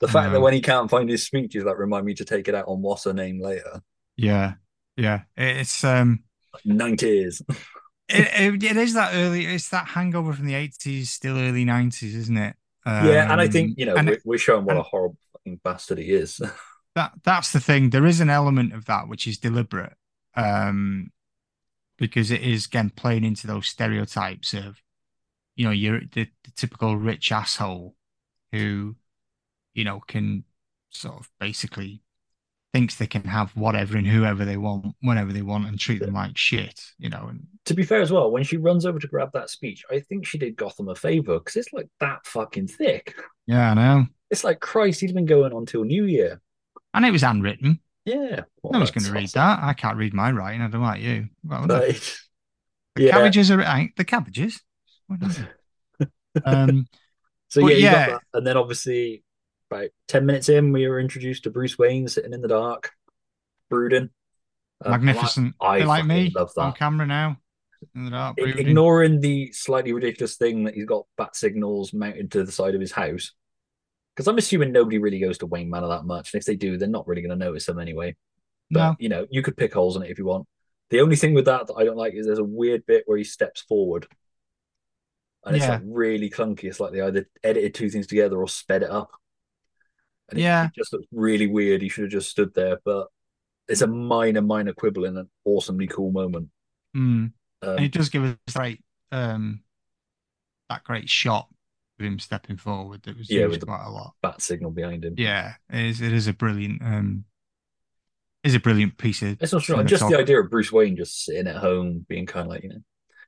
The fact that when he can't find his speech is like remind me to take it out on what's her name later. yeah yeah it's um Nineties. it, it, it is that early it's that hangover from the 80s still early 90s isn't it yeah, and I Um, think you know we're, we're showing what a horrible fucking bastard he is. that that's the thing. There is an element of that which is deliberate, um, because it is again playing into those stereotypes of, you know, you're the, the typical rich asshole who, you know, can sort of basically thinks they can have whatever and whoever they want whenever they want and treat them like shit, you know. And to be fair as well, when she runs over to grab that speech, I think she did Gotham a favor because it's like that fucking thick. yeah, I know. It's like Christ, he's been going on till New Year. And it was handwritten. Yeah, well, no one's going to read awesome. that. I can't read my writing. I don't like you. Well, But the, yeah. cabbages are ain't the cabbages. Um, So yeah, you got yeah. that. and then obviously about ten minutes in, we were introduced to Bruce Wayne sitting in the dark, brooding. Um, magnificent. I, I like me love that. on camera now. In the dark, brooding. Ignoring the slightly ridiculous thing that he's got bat signals mounted to the side of his house, because I'm assuming nobody really goes to Wayne Manor that much, and if they do, they're not really going to notice them anyway. But No. you know, you could pick holes in it if you want. The only thing with that that I don't like is there's a weird bit where he steps forward. And it's like really clunky. It's like they either edited two things together or sped it up. And Yeah. it, just looks really weird. He should have just stood there, but it's a minor, minor quibble in an awesomely cool moment. Mm. Um, and it does give us great um that great shot of him stepping forward that was Yeah, used with quite a lot. bat signal behind him. Yeah, it is it is a brilliant um is a brilliant piece of It's not. Just the idea of Bruce Wayne just sitting at home, being kind of like you know,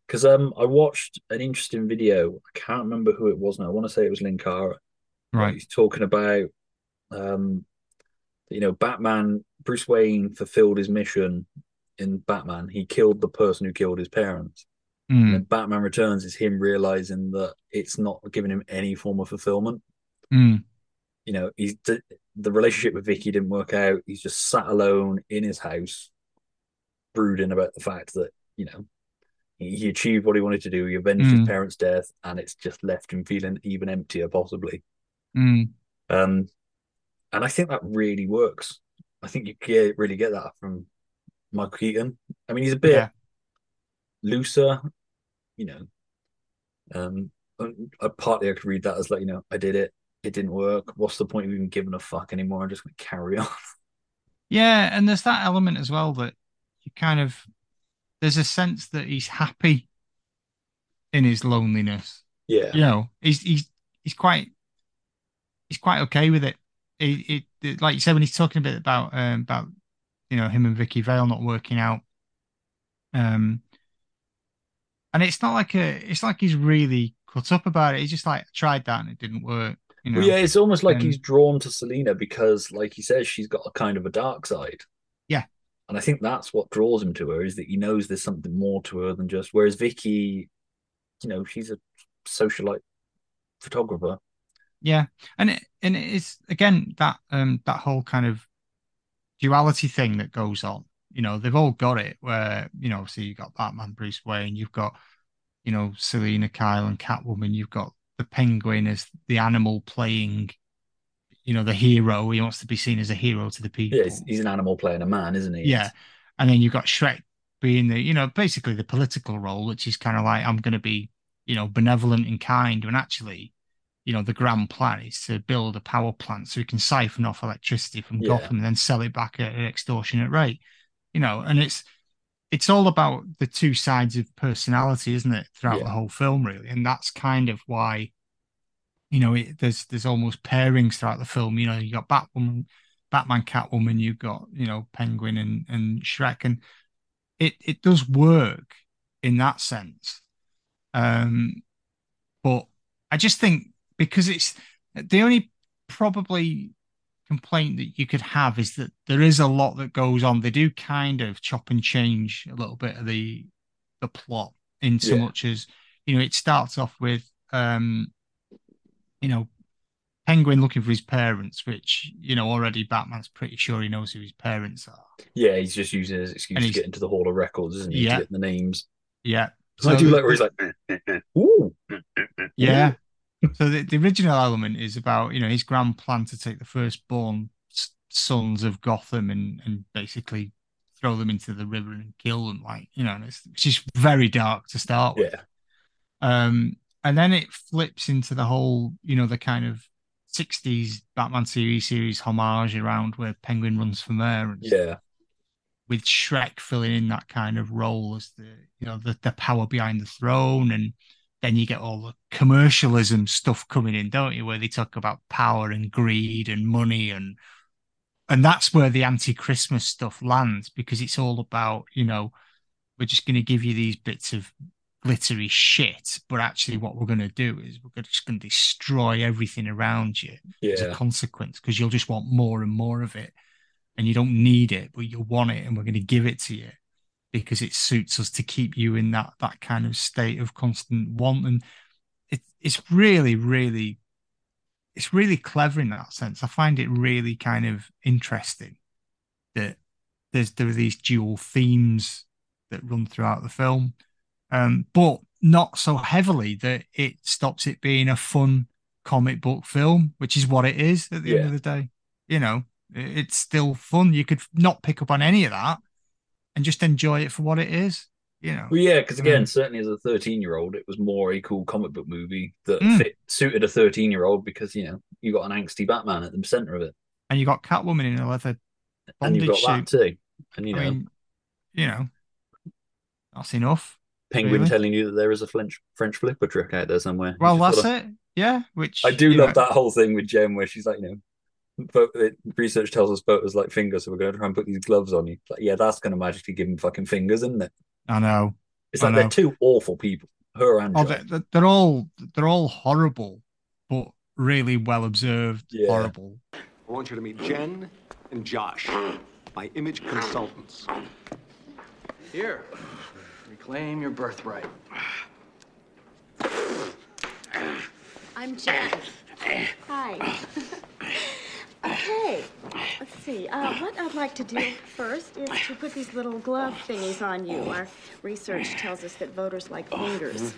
because um, I watched an interesting video. I can't remember who it was now. I want to say it was Linkara. Right. He's talking about, um, you know, Batman. Bruce Wayne fulfilled his mission in Batman. He killed the person who killed his parents. And Mm, then Batman Returns is him realizing that it's not giving him any form of fulfillment. mm, You know, he's the, the relationship with Vicki didn't work out. He's just sat alone in his house, brooding about the fact that you know he, he achieved what he wanted to do. He avenged his Mm. parents' death, and it's just left him feeling even emptier, possibly. mm. Um, and I think that really works. I think you get, really get that from Michael Keaton. I mean, he's a bit Yeah. looser, you know. Um, partly I could read that as like, you know, I did it, it didn't work. What's the point of even giving a fuck anymore? I'm just going to carry on. Yeah, and there's that element as well that you kind of there's a sense that he's happy in his loneliness. yeah, You know, he's he's he's quite he's quite okay with it. It, it, it like you said when he's talking a bit about um, about you know him and Vicki Vale not working out. Um, and it's not like a it's like he's really cut up about it. He's just like tried that and it didn't work. You know, Well, yeah, it's almost like Um, he's drawn to Selina because, like he says, she's got a kind of a dark side. Yeah. And I think that's what draws him to her is that he knows there's something more to her than just. Whereas Vicki, you know, she's a socialite photographer. Yeah, and it, and it's again that um that whole kind of duality thing that goes on. You know, they've all got it where you know, so you've got Batman, Bruce Wayne, you've got you know selina Kyle and Catwoman, you've got the Penguin as the animal playing. You know, the hero. He wants to be seen as a hero to the people. Yeah, he's, he's an animal playing a man, isn't he? Yeah. And then you've got Shreck being the, you know, basically the political role, which is kind of like, I'm going to be, you know, benevolent and kind. When actually, you know, the grand plan is to build a power plant so we can siphon off electricity from Yeah. Gotham and then sell it back at an extortionate rate. You know, and it's, it's all about the two sides of personality, isn't it, throughout Yeah. the whole film, really? And that's kind of why, you know, it, there's there's almost pairings throughout the film. You know, you got Batwoman, Batman, Catwoman, you've got you know Penguin and and Shreck, and it it does work in that sense. Um, but I just think because it's the only probably complaint that you could have is that there is a lot that goes on. They do kind of chop and change a little bit of the the plot in so Yeah. much as you know it starts off with um you know Penguin looking for his parents, which you know already Batman's pretty sure he knows who his parents are. Yeah, he's just using as excuse to get into the Hall of Records, isn't he? Yeah. To get the names. Yeah, I do like where he's like, eh, eh, eh, ooh. Yeah. So the, the original element is about you know his grand plan to take the firstborn sons of Gotham and and basically throw them into the river and kill them, like you know, and it's is very dark to start with. Yeah. Um, and then it flips into the whole you know the kind of 60s Batman series series homage around where Penguin runs for mayor and Yeah. with Shreck filling in that kind of role as the you know the, the power behind the throne and then you get all the commercialism stuff coming in don't you? Where they talk about power and greed and money and and that's where the anti-christmas stuff lands because it's all about you know we're just going to give you these bits of glittery shit but actually what we're going to do is we're just going to destroy everything around you as a consequence because you'll just want more and more of it and you don't need it but you want it and we're going to give it to you because it suits us to keep you in that that kind of state of constant want. And it, it's really really it's really clever in that sense. I find it really kind of interesting that there's there are these dual themes that run throughout the film. Um but not so heavily that it stops it being a fun comic book film which is what it is at the end of the day. You know it's still fun. You could not pick up on any of that and just enjoy it for what it is you know Well, yeah, because again, certainly as a 13 year old, it was more a cool comic book movie that Mm. fit suited a 13 year old because, you know, you got an angsty Batman at the center of it. and you got catwoman in a leather And you've got bondage that too. And, you know, I mean, you know, that's enough. Penguin really. telling you that there is a French French flipper trick out there somewhere. Well, that's gotta- it. Yeah, which I do love know, that whole thing with Jen where she's like, you know, but research tells us photos like fingers, so we're going to try and put these gloves on you. Like, yeah, that's going to magically give him fucking fingers, isn't it? I know. It's I like they're know. two awful people, her and Oh, they're, they're all they're all horrible, but really well observed. Yeah. Horrible. I want you to meet Jen and Josh, my image consultants. Here, reclaim your birthright. I'm Jen. Hi. okay, let's see. Uh, what I'd like to do first is to put these little glove thingies on you. Our research tells us that voters like fingers.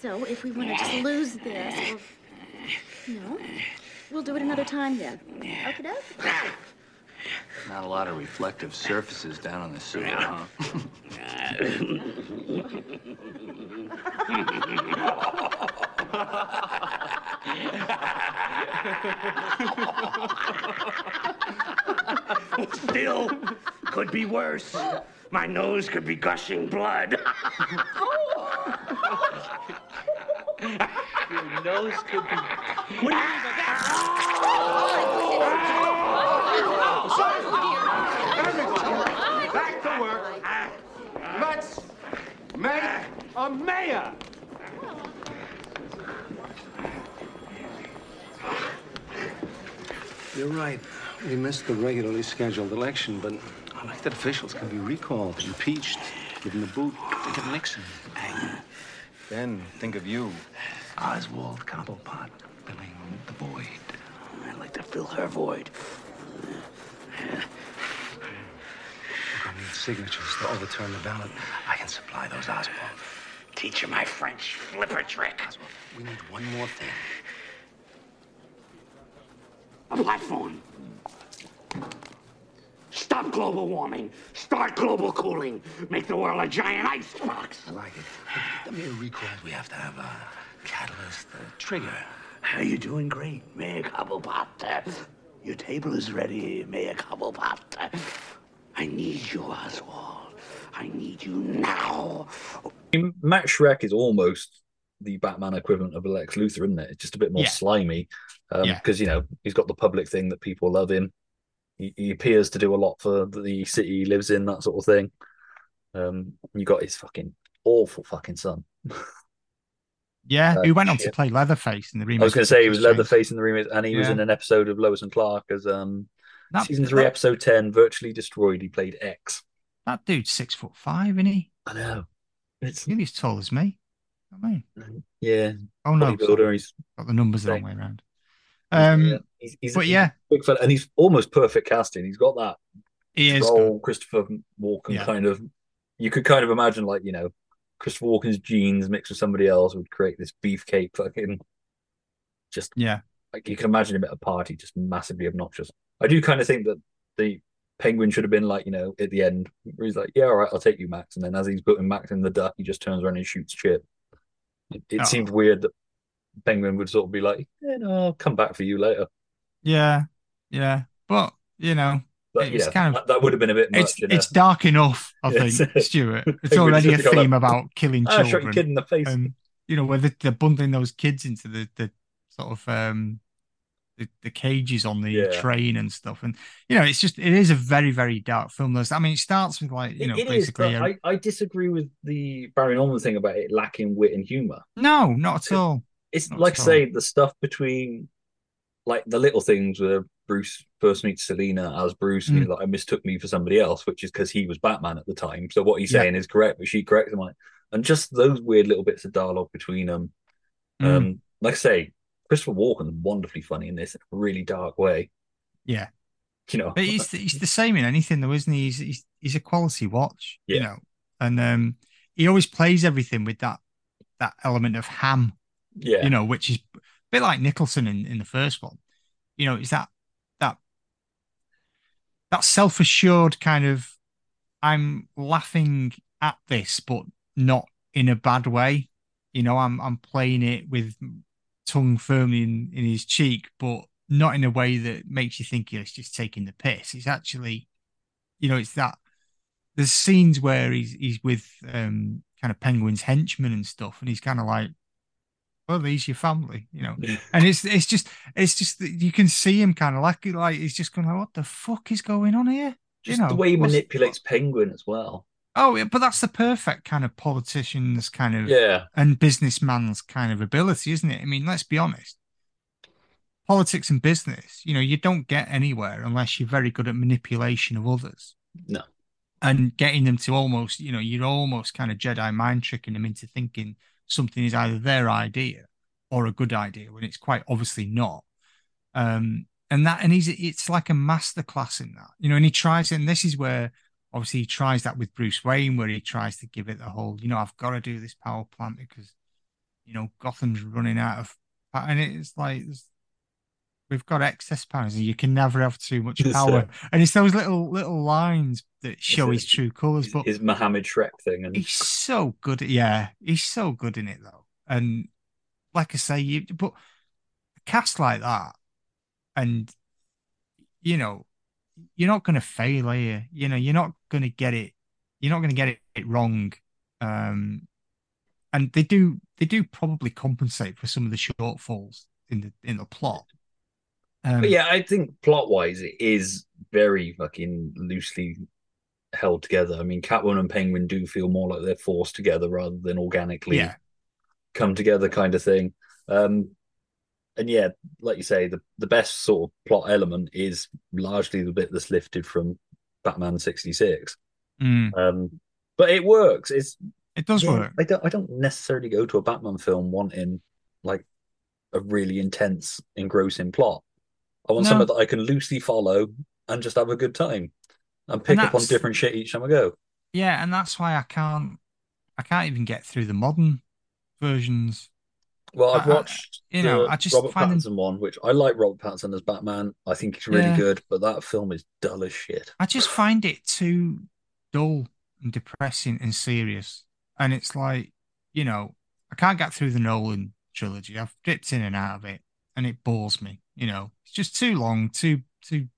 So if we want to just lose this, we'll, you know, we'll do it another time then. Okay, doke? Not a lot of reflective surfaces down on the sewer, huh? Still, could be worse. My nose could be gushing blood. Your nose could be. What do you ah, think of that? Back to work. Ah. Let's make a mayor. You're right. We missed the regularly scheduled election, but elected officials can be recalled, impeached, given the boot. Think of Nixon. Then think of you. Oswald Cobblepot, filling the void. I'd like to fill her void. I need signatures to overturn the ballot. I can supply those, Oswald. Teach her my French flipper trick. Oswald, We need one more thing. A platform. Stop global warming. Start global cooling. Make the world a giant ice box. I like it. But the mere recall, we have to have a catalyst, a trigger. How you doing? Great, Mayor Cobblepot. Your table is ready, Mayor Cobblepot. I need you, Oswald. I need you now. I mean, Shreck is almost the Batman equivalent of Lex Luthor, isn't it? It's just a bit more Yeah. slimy because Yeah. you know he's got the public thing that people love him. He, he appears to do a lot for the city he lives in, that sort of thing. Um, you got his fucking awful fucking son. Yeah, Uh, who went on to play Leatherface in the remake. I was going to say he was Leatherface in the remake, and he was in an episode of Lois and Clark as um That- season three, that- episode ten, virtually destroyed. He played X. That dude's six foot five, isn't he? I know. It's Nearly as tall as me. Mean, yeah. oh no, bodybuilder. He's got the numbers the wrong way around. Um, yeah, he's, he's, but he's yeah. big fella, and he's almost perfect casting. He's got that he is. role, Christopher Walken Yeah. kind of. You could kind of imagine, like you know, Christopher Walken's genes mixed with somebody else would create this beefcake fucking. Just Yeah, like you can imagine him at a party, just massively obnoxious. I do kind of think that the penguin should have been like, you know, at the end, where he's like, "Yeah, all right, I'll take you, Max," and then as he's putting Max in the duck, he just turns around and shoots Chip. It, it Oh. seemed weird that Penguin would sort of be like, "Yeah, no, I'll come back for you later." yeah, yeah. But you know, But it's yeah, kind of that, that would have been a bit much. it's you know? it's dark enough. I Yes. think, Stuart. It's already a theme a- about killing Ah, shot children. your kid in the face. and you know where they're, they're bundling those kids into the the sort of um the, the cages on the Yeah. train and stuff and you know it's just it is a very very dark film There's, i mean it starts with like you know It- it is, basically but a- I, I disagree with the Barry Norman thing about it lacking wit and humor. no not at all It's Not like I say the stuff between like the little things where Bruce first meets Selina as Bruce and Mm. like, I mistook me for somebody else, which is because he was Batman at the time. So what he's Yeah. saying is correct, but she corrects him like and just those weird little bits of dialogue between them. Mm. Um like I say, Christopher Walken's wonderfully funny in this in a really dark way. yeah You know. but he's he's the same in anything though isn't he he's he's, he's a quality watch you know and um he always plays everything with that that element of ham yeah. you know, which is a bit like Nicholson in, in the first one. You know, it's that that that self assured kind of I'm laughing at this, but not in a bad way. You know, I'm I'm playing it with tongue firmly in, in his cheek, but not in a way that makes you think he's just taking the piss. It's actually, you know, it's that there's scenes where he's he's with um kind of Penguin's henchmen and stuff, and he's kind of like, well, these your family, you know. And it's it's just it's just that you can see him kind of like like he's just going like, what the fuck is going on here? Just you know, the way he manipulates Penguin as well. Oh, yeah, but that's the perfect kind of politician's kind of Yeah. and businessman's kind of ability, isn't it? I mean, let's be honest. Politics and business, you know, you don't get anywhere unless you're very good at manipulation of others No. and getting them to almost, you know, you're almost kind of Jedi mind tricking them into thinking something is either their idea or a good idea when it's quite obviously not. Um, and that, and he's, it's like a masterclass in that, you know, and he tries, and this is where obviously he tries that with Bruce Wayne, where he tries to give it the whole, you know, I've got to do this power plant because, you know, Gotham's running out of, and it's like, there's- we've got excess powers and you can never have too much uh, power. sir. And it's those little, little lines that show his true colors, but His Mohammed Shreck thing and he's so good at yeah he's so good in it though and like i say you but a cast like that and you know you're not going to fail are you you know you're not going to get it you're not going to get it, it wrong um and they do they do probably compensate for some of the shortfalls in the in the plot um, But yeah, I think plot wise, it is very fucking loosely held together. I mean, Catwoman and Penguin do feel more like they're forced together rather than organically Yeah. come together, kind of thing. Um, and yeah, like you say, the the best sort of plot element is largely the bit that's lifted from Batman sixty six. mm, Um, but it works. It's it does yeah, work I don't. I don't necessarily go to a Batman film wanting like a really intense, engrossing plot. I want No. something that I can loosely follow and just have a good time and pick up on different shit each time I go. Yeah, and that's why I can't I can't even get through the modern versions. Well, I've I- I- watched you know, I just Robert find Pattinson one, which I like Robert Pattinson as Batman. I think he's really Yeah. good, but that film is dull as shit. I just find it too dull and depressing and serious. And it's like, you know, I can't get through the Nolan trilogy. I've dipped in and out of it and it bores me. You know, it's just too long, too too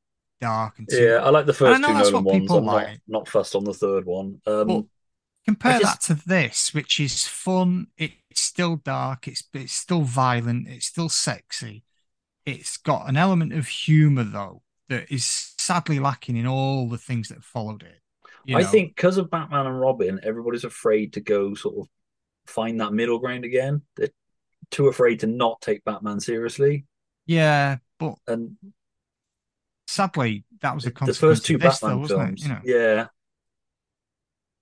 dark and too Yeah, I like the And first I know two that's Nolan what ones. people I'm not, not fussed on the third one. Um, But compare just- that to this, which is fun. It's still dark. It's it's still violent. It's still sexy. It's got an element of humor though that is sadly lacking in all the things that followed it. you I think because of Batman and Robin, everybody's afraid to go sort of find that middle ground again. They're too afraid to not take Batman seriously. Yeah, but and sadly, that was a the first two of this, Batman though, films? You know, yeah,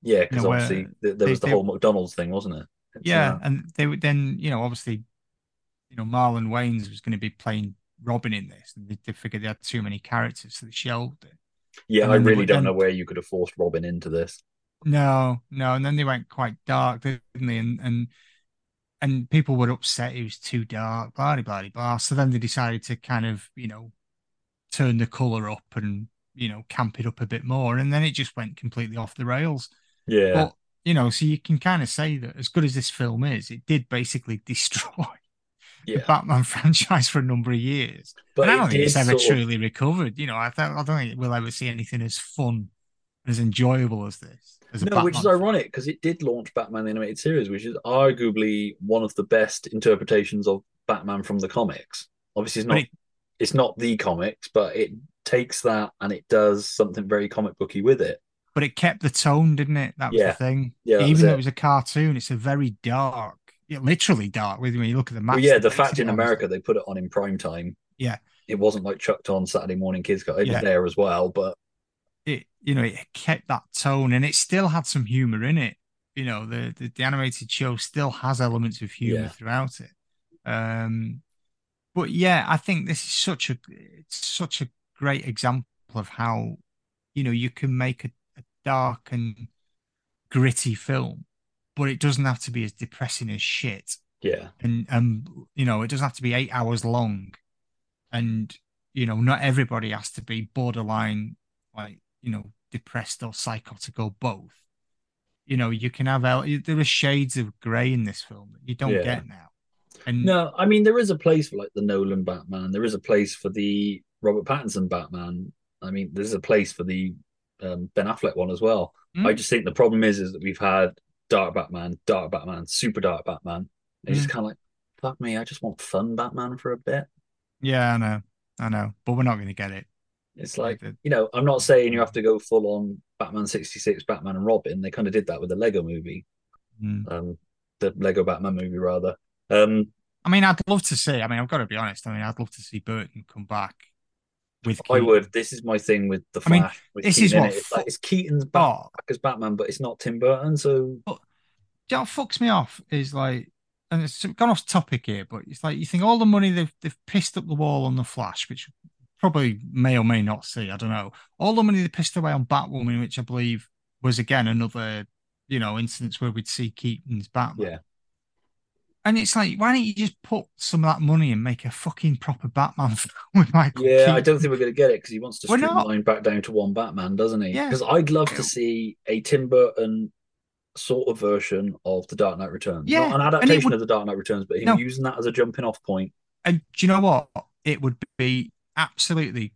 yeah, because You know, obviously there they- was the they- whole McDonald's thing, wasn't it? It's, yeah, uh, and they would then, you know, obviously, you know, Marlon Wayans was going to be playing Robin in this, and they, they figured they had too many characters, so they shelved it. yeah. and I really don't then- know where you could have forced Robin into this. No, no, and then they went quite dark, didn't they? And and and people were upset it was too dark, blah blah blah blah. So then they decided to kind of, you know, turn the color up and you know camp it up a bit more, and then it just went completely off the rails. Yeah. But you know, so you can kind of say that as good as this film is, it did basically destroy the Batman franchise for a number of years. But and I don't think it's ever sort of- truly recovered. You know, I, th- I don't think we'll ever see anything as fun, as enjoyable as this. As No, which is Batman ironic because it did launch Batman the Animated Series, which is arguably one of the best interpretations of Batman from the comics. Obviously, it's not it- it's not the comics, but it takes that and it does something very comic booky with it. But it kept the tone, didn't it? That was Yeah. the thing. Yeah, even though it. it was a cartoon, it's a very dark, literally dark. When you look at the match, Well, yeah, the fact in. America they put it on in prime time. yeah, It wasn't like chucked on Saturday morning kids got it Yeah. was there as well, but it you know it kept that tone, and it still had some humor in it. You know, the the, the animated show still has elements of humor Yeah. throughout it. Um, but yeah, I think this is such a it's such a great example of how you know you can make a dark and gritty film, but it doesn't have to be as depressing as shit. yeah. and um you know it doesn't have to be eight hours long and you know not everybody has to be borderline like you know depressed or psychotic or both you know you can have el- there are shades of gray in this film that you don't Yeah. get now and No, I mean there is a place for like the Nolan Batman. There is a place for the Robert Pattinson Batman. I mean, there's a place for the um, Ben Affleck one as well. Mm. I just think the problem is is that we've had Dark Batman, Dark Batman, Super Dark Batman. It's just Mm. kind of like, fuck me, I just want fun Batman for a bit. yeah i know i know but we're not going to get it It's like, you know, I'm not saying you have to go full on Batman 66, Batman and Robin. They kind of did that with the Lego movie, Mm. um, the Lego Batman movie, rather. Um, i mean i'd love to see i mean i've got to be honest i mean i'd love to see burton come back with I would. This is my thing with the I mean, Flash. with this Keaton is what it. It's, like, it's Keaton's back, back as Batman, but it's not Tim Burton. So Do you know what fucks me off is like, and it's gone off topic here, but it's like you think all the money they've they've pissed up the wall on the Flash, which probably may or may not see, I don't know. All the money they pissed away on Batwoman, which I believe was again another, you know, instance where we'd see Keaton's Batman. Yeah. And it's like, why don't you just put some of that money and make a fucking proper Batman film with Michael yeah, I don't think we're going to get it because he wants to We're not. streamline back down to one Batman, doesn't he? Yeah. Because I'd love to see a Tim Burton sort of version of the Dark Knight Returns. Yeah, not an adaptation would- of the Dark Knight Returns, but him No. using that as a jumping off point. And do you know what? It would be absolutely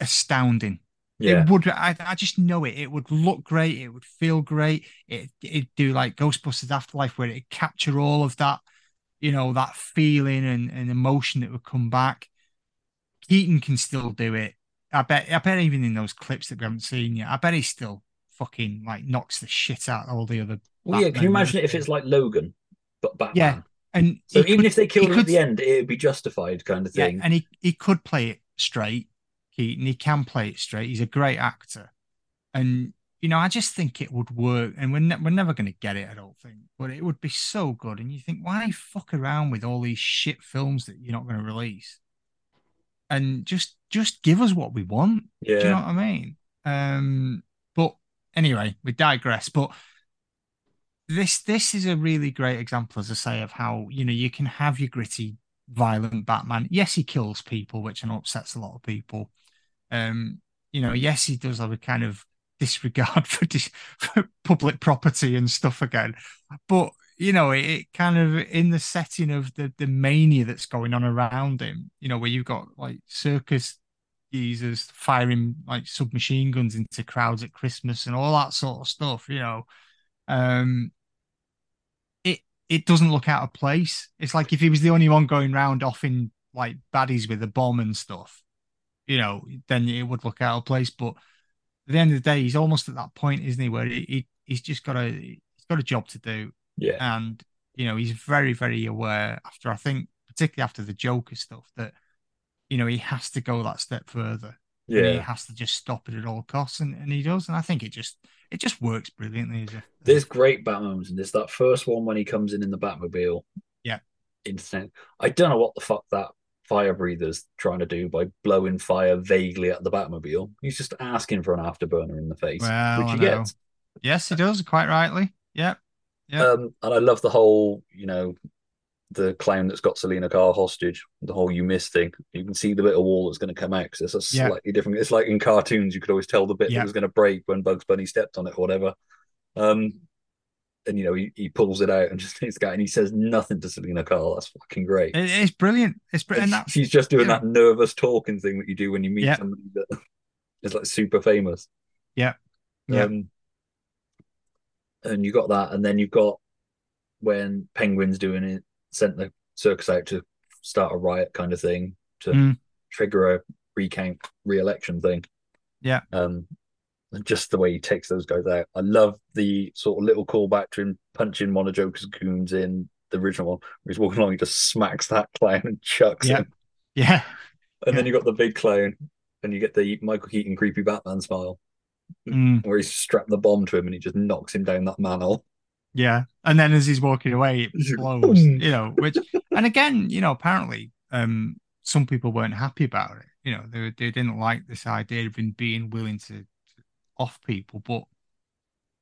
astounding. Yeah. It would. I, I just know it. It would look great. It would feel great. It it'd do like Ghostbusters Afterlife, where it capture all of that, you know, that feeling and, and emotion that would come back. Keaton can still do it. I bet. I bet even in those clips that we haven't seen yet, I bet he still fucking like knocks the shit out of all the other. Well, yeah, can you imagine it if it's like Logan, but Batman? Yeah, and So even could- if they killed him at the end, it would be justified, kind of thing. Yeah, and he, he could play it straight, Keaton. He can play it straight. He's a great actor. And you know, I just think it would work, and we're ne- we're never going to get it. I don't think, but it would be so good. And you think, why fuck around with all these shit films that you're not going to release? And just just give us what we want. Do you know what I mean? Um, but anyway, we digress. But this this is a really great example, as I say, of how you know you can have your gritty, violent Batman. Yes, he kills people, which I know upsets a lot of people. Um, you know, yes, he does have a kind of disregard for, dis- for public property and stuff again, but you know, it, it kind of in the setting of the the mania that's going on around him. You know, where you've got like circus geezers firing like submachine guns into crowds at Christmas and all that sort of stuff. You know, um, it it doesn't look out of place. It's like if he was the only one going around offing like baddies with a bomb and stuff, you know, then it would look out of place. But at the end of the day, he's almost at that point, isn't he, where he, he he's just got a he's got a job to do. Yeah. And you know, he's very, very aware after I think particularly after the Joker stuff that you know he has to go that step further. And he has to just stop it at all costs, and, and he does. And I think it just it just works brilliantly. As a, There's great Bat moments in this. That first one when he comes in in the Batmobile. Yeah. Insane. I don't know what the fuck that fire breather's trying to do by blowing fire vaguely at the Batmobile. He's just asking for an afterburner in the face, Well, which he gets. Yes, he does quite rightly. Yep. Yeah. Um, and I love the whole, you know, the clown that's got Selina Carr hostage, the whole you miss thing. You can see the bit of wall that's going to come out because it's a Yeah. slightly different. It's like in cartoons, you could always tell the bit Yeah. that was going to break when Bugs Bunny stepped on it or whatever. Um, and you know, he, he pulls it out and just takes guy and he says nothing to Selina Carr. That's fucking great. It- it's brilliant. It's brilliant. She's just doing you that nervous talking thing that you do when you meet Yeah. somebody that is like super famous. Yeah. Yeah. Um, and you got that, and then you've got when Penguin's doing it, sent the circus out to start a riot kind of thing to Mm. trigger a recount re-election thing. Yeah. Um, and just the way he takes those guys out. I love the sort of little callback to him punching one of Joker's goons in the original one, where he's walking along, he just smacks that clown and chucks Yeah. him. Yeah. And then you got the big clown, and you get the Michael Keaton creepy Batman smile, Mm. where he's strapped the bomb to him and he just knocks him down that manhole. Yeah. And then as he's walking away, it explodes, you know, which, and again, you know, apparently um, some people weren't happy about it. You know, they, they didn't like this idea of him being willing to off people. But,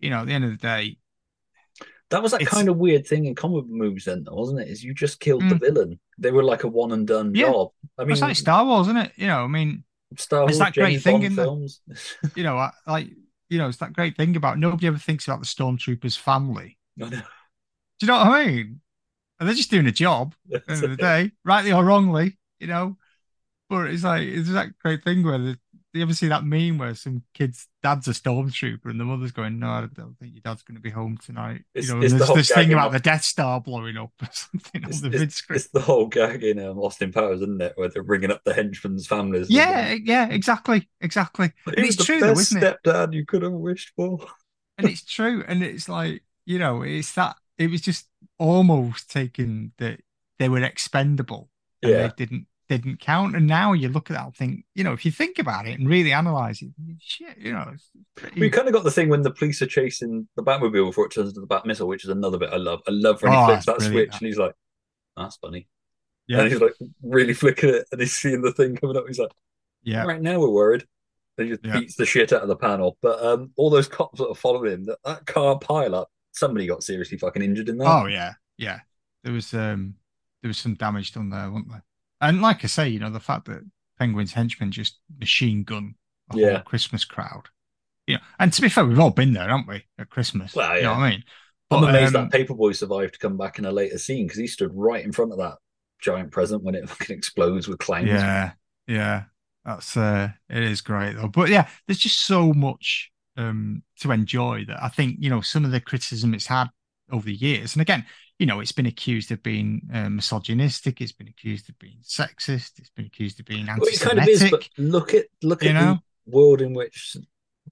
you know, at the end of the day, That was that It's- kind of weird thing in comic movies, then, though, wasn't it? Is you just killed the Mm. villain. They were like a one and done Yeah. job. I mean, it's like Star Wars, isn't it? You know, I mean, Star it's Wars, that great thing Bond in the- films. you know, I- like, you know, it's that great thing about nobody ever thinks about the stormtroopers' family. Know. Do you know what I mean? And they're just doing a job at the end of the day, rightly or wrongly, you know. But it's like it's that great thing where the, you ever see that meme where some kid's dad's a stormtrooper and the mother's going, "No, I don't think your dad's going to be home tonight." It's- you know, it's the there's this thing about the Death Star blowing up or something on It's, the it's- mid screen. it's the whole gag in um, Austin Powers, isn't it? Where they're ringing up the henchmen's families. Yeah, yeah, exactly, exactly. And it's the true, though, best isn't it? stepdad you could have wished for. and it's true and it's like you know it's that it was just almost taken that they were expendable and Yeah. they didn't didn't count and now you look at that and think you know if you think about it and really analyze it shit you know pretty... We kind of got the thing when the police are chasing the Batmobile before it turns into the Bat missile, which is another bit I love. I love when he Oh, flicks that switch and he's like, "That's funny," yeah and he's like really flicking it, and he's seeing the thing coming up. He's like, yeah right now we're worried. And he just Yeah. beats the shit out of the panel. But um, all those cops that are following him, that, that car pileup, somebody got seriously fucking injured in that. oh yeah yeah there was um there was some damage done there wasn't there and like i say you know the fact that penguin's henchmen just machine gun a Yeah. whole christmas crowd you know and to be fair we've all been there haven't we at christmas Well, you know what i mean I'm amazed um, that Paperboy survived to come back in a later scene because he stood right in front of that giant present when it fucking explodes with clowns. Yeah, yeah, that's uh, it is great though. But yeah, there's just so much um to enjoy that I think you know some of the criticism it's had over the years, and again, you know, it's been accused of being uh, misogynistic, it's been accused of being sexist, it's been accused of being Well, it anti-Semitic. kind of is, but look at look You at know? the world in which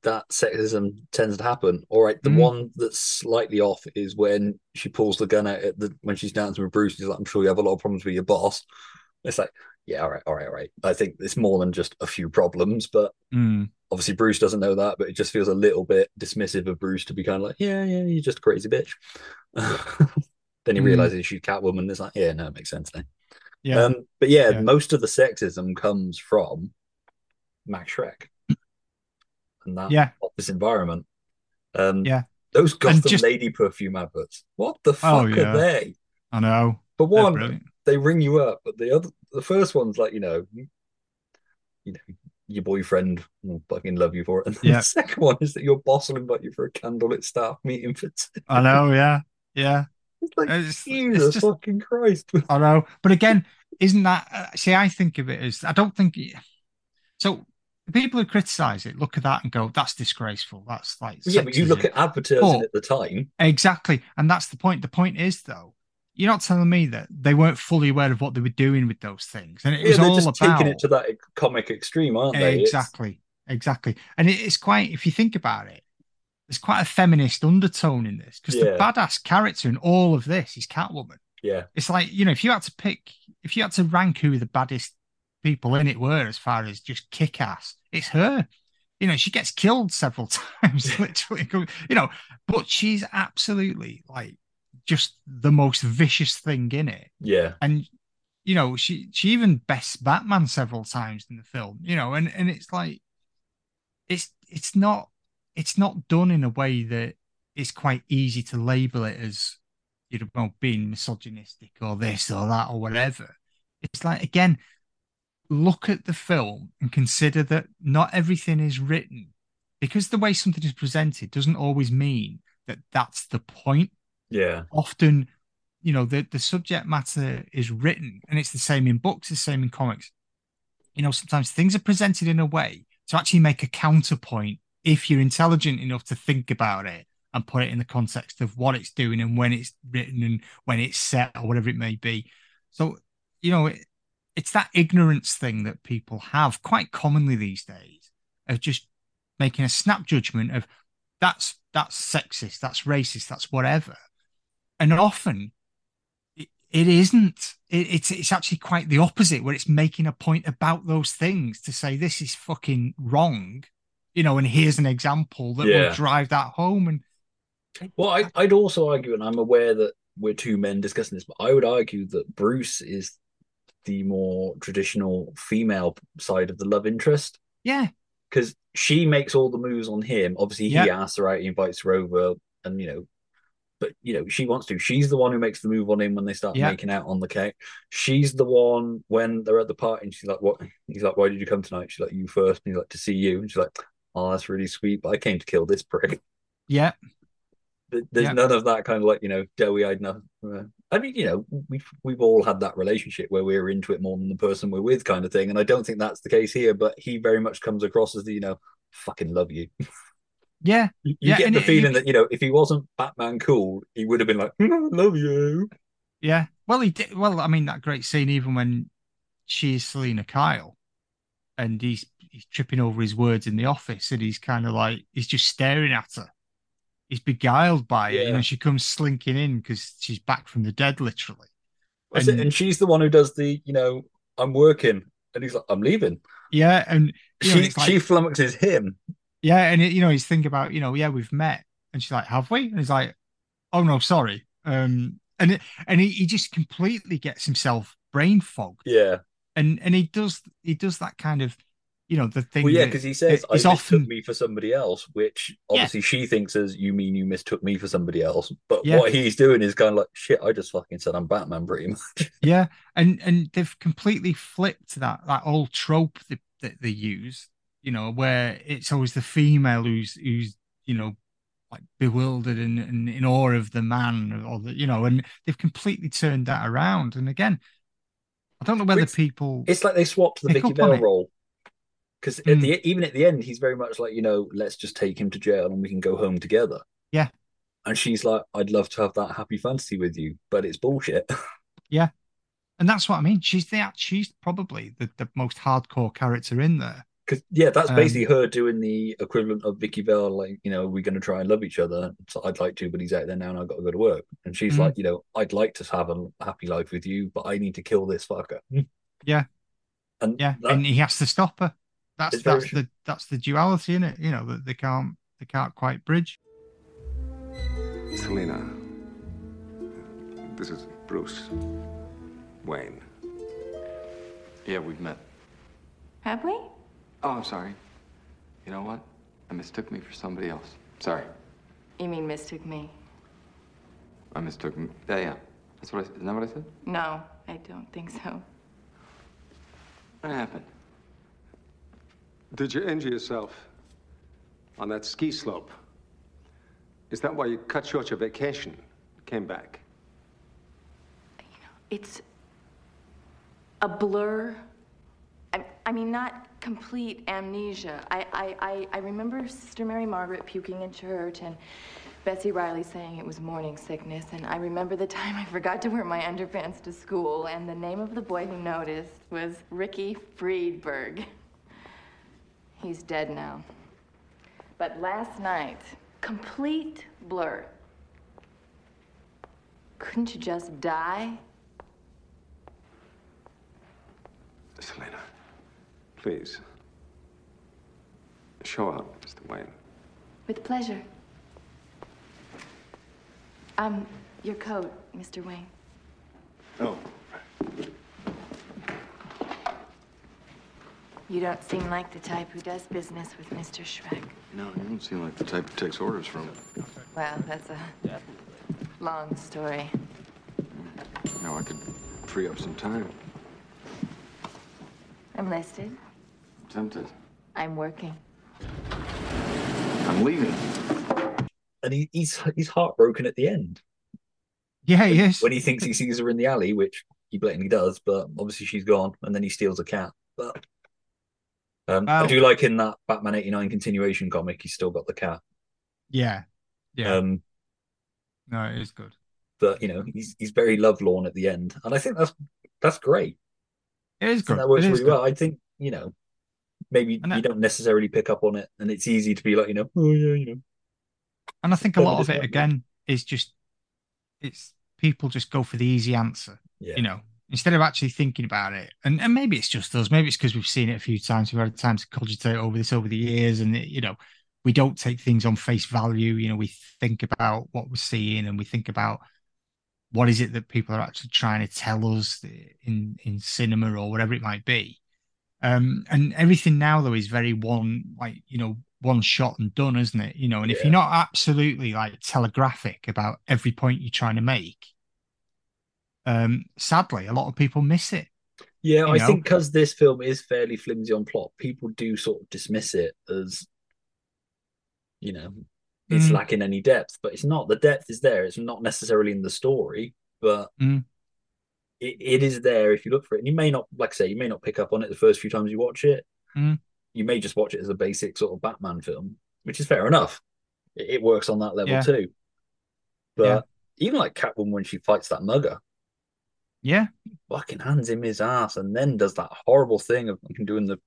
that sexism tends to happen. All right, the Mm. one that's slightly off is when she pulls the gun out at the when she's dancing with Bruce. She's like, "I'm sure you have a lot of problems with your boss." It's like yeah, all right, all right, all right. I think it's more than just a few problems, but Mm. obviously Bruce doesn't know that, but it just feels a little bit dismissive of Bruce to be kind of like, yeah, yeah, you're just a crazy bitch. then he Mm. realizes she's Catwoman. It's like, yeah, no, it makes sense now. Yeah. Um, but yeah, Yeah. most of the sexism comes from Max Shreck and that Yeah. office environment. Um, Yeah. those Gotham just- Lady perfume adverts. What the fuck Oh, are they? I know. But one, they ring you up, but the other, the first one's like, you know, you know, your boyfriend will fucking love you for it. And then Yeah. the second one is that your boss will invite you for a candlelit staff meeting for tea. I know. Yeah. Yeah. It's like It's- Jesus it's just- fucking Christ. I know. But again, isn't that? Uh, see, I think of it as I don't think. So people who criticize it look at that and go, "That's disgraceful. That's like." yeah, but you look at advertising But- at the time. Exactly. And that's the point. The point is, though, you're not telling me that they weren't fully aware of what they were doing with those things. And it Yeah, was all about taking it to that comic extreme, aren't they? It's- exactly, exactly. And it, it's quite, if you think about it, there's quite a feminist undertone in this because Yeah. the badass character in all of this is Catwoman. yeah. It's like, you know, if you had to pick, if you had to rank who the baddest people in it were as far as just kick ass, it's her. You know, she gets killed several times, literally. You know, but she's absolutely like just the most vicious thing in it. Yeah. And you know, she she even bests Batman several times in the film, you know, and, and it's like it's it's not it's not done in a way that it's quite easy to label it as you know well, being misogynistic or this or that or whatever. It's like again, look at the film and consider that not everything is written because the way something is presented doesn't always mean that that's the point Yeah. often you know the the subject matter is written and it's the same in books the same in comics you know sometimes things are presented in a way to actually make a counterpoint if you're intelligent enough to think about it and put it in the context of what it's doing and when it's written and when it's set or whatever it may be. So you know it, it's that ignorance thing that people have quite commonly these days of just making a snap judgment of that's that's sexist that's racist that's whatever. And often it, it isn't. It, it's it's actually quite the opposite where it's making a point about those things to say this is fucking wrong you know and here's an example that Yeah. will drive that home and Well, I, I'd also argue, and I'm aware that we're two men discussing this, but I would argue that Bruce is the more traditional female side of the love interest yeah because she makes all the moves on him. Obviously, he Yeah. asks her out, he invites her over, and you know, but you know, she wants to. She's the one who makes the move on him when they start Yeah. making out on the couch. She's the one when they're at the party, and she's like, "What?" He's like, "Why did you come tonight?" She's like, "You first. And he's like, "To see you." And she's like, "Oh, that's really sweet, but I came to kill this prick." yeah There's Yeah. none of that kind of like you know doughy-eyed. No, uh, I mean, you know, we've we've all had that relationship where we're into it more than the person we're with, kind of thing. And I don't think that's the case here. But he very much comes across as the you know, fucking love you. yeah You Yeah, get the it- feeling you- that you know, if he wasn't Batman cool, he would have been like, "Mm, "Love you." yeah well he did well i mean that great scene even when she's selina kyle and he's he's tripping over his words in the office and he's kind of like he's just staring at her he's beguiled by it you Yeah. know she comes slinking in because she's back from the dead literally it. And- And she's the one who does the, you know, I'm working, and he's like, I'm leaving. Yeah, and you know, She like- she flummoxes him. yeah, and it, you know, he's thinking about, you know, yeah, we've met, and she's like, have we? And he's like, oh no, sorry. Um, and it, and he, he just completely gets himself brain fogged, Yeah. and and he does he does that kind of, you know, the thing. Well, yeah, because he says, I is mistook often me for somebody else, which Yeah. obviously she thinks as you mean you mistook me for somebody else. But Yeah. what he's doing is kind of like, shit, I just fucking said I'm Batman pretty much. yeah, and and they've completely flipped that that old trope that, that they use, you know, where it's always the female who's who's you know like bewildered and, and in awe of the man or the you know, and they've completely turned that around. And again, I don't know whether It's- people It's like they swapped the Vicki Vale role. Because Mm. at the even at the end, he's very much like, you know, let's just take him to jail and we can go home together. Yeah. And she's like, I'd love to have that happy fantasy with you, but it's bullshit. yeah. And that's what I mean. She's the she's probably the, the most hardcore character in there. Because yeah, that's Um, basically her doing the equivalent of Vicki Vale, like you know, we're going to try and love each other. So I'd like to, but he's out there now, and I've got to go to work. And she's Mhm. like, you know, I'd like to have a happy life with you, but I need to kill this fucker. Yeah. And yeah, that- and he has to stop her. That's It's that's the that's the duality in it. You know that they can't they can't quite bridge. Selina, this is Bruce Wayne. Yeah, we've met. Have we? Oh, I'm sorry. You know what? I mistook me for somebody else. Sorry. You mean mistook me? I mistook me. Yeah, yeah. That's what I. Isn't that what I said? No, I don't think so. What happened? Did you injure yourself on that ski slope? Is that why you cut short your vacation? Came back? It's a blur. I, I mean, not complete amnesia. I, I, I, I remember Sister Mary Margaret puking in church and Betsy Riley saying it was morning sickness. And I remember the time I forgot to wear my underpants to school, and the name of the boy who noticed was Ricky Friedberg. He's dead now. But last night, complete blur. Couldn't you just die? Selena, please. Show up, Mr. Wayne. With pleasure. Um, your coat, Mr. Wayne. Oh. You don't seem like the type who does business with Mr. Shreck. No, you don't seem like the type who takes orders from. him. Well, that's a long story. Now I could free up some time. I'm listed. Tempted. I'm working. I'm leaving. and he, he's he's heartbroken at the end. Yeah, he is. When he thinks he sees her in the alley, which he blatantly does, but obviously she's gone, and then he steals a cat. But um, I Well- do like in that Batman '89 continuation comic, he's still got the cat. Yeah, yeah. Um, no, it is good. but you know, he's he's very lovelorn at the end, and I think that's that's great. It is I good. that works really good. well. I think you know, maybe And you don't necessarily pick up on it, and it's easy to be like, you know, oh yeah, you know, And I think a lot of it again is just it's people just go for the easy answer. Yeah. You know, instead of actually thinking about it. And and maybe it's just us. Maybe it's because we've seen it a few times. We've had time to cogitate over this over the years, and it, you know, we don't take things on face value. You know, we think about what we're seeing, and we think about what is it that people are actually trying to tell us in in cinema or whatever it might be. Um, and everything now though is very one like you know one shot and done, isn't it? You know, and if you're not absolutely like telegraphic about every point you're trying to make, um, sadly, a lot of people miss it. Yeah, I know? think because this film is fairly flimsy on plot, people do sort of dismiss it as, you know, it's Mm. lacking any depth. But it's not. The depth is there. It's not necessarily in the story, but Mm. it, it is there if you look for it. And you may not, like I say, you may not pick up on it the first few times you watch it. Mm. You may just watch it as a basic sort of Batman film, which is fair enough. It, it works on that level Yeah. too. But Yeah. even like Catwoman when she fights that mugger, Yeah, fucking hands him his ass and then does that horrible thing of doing the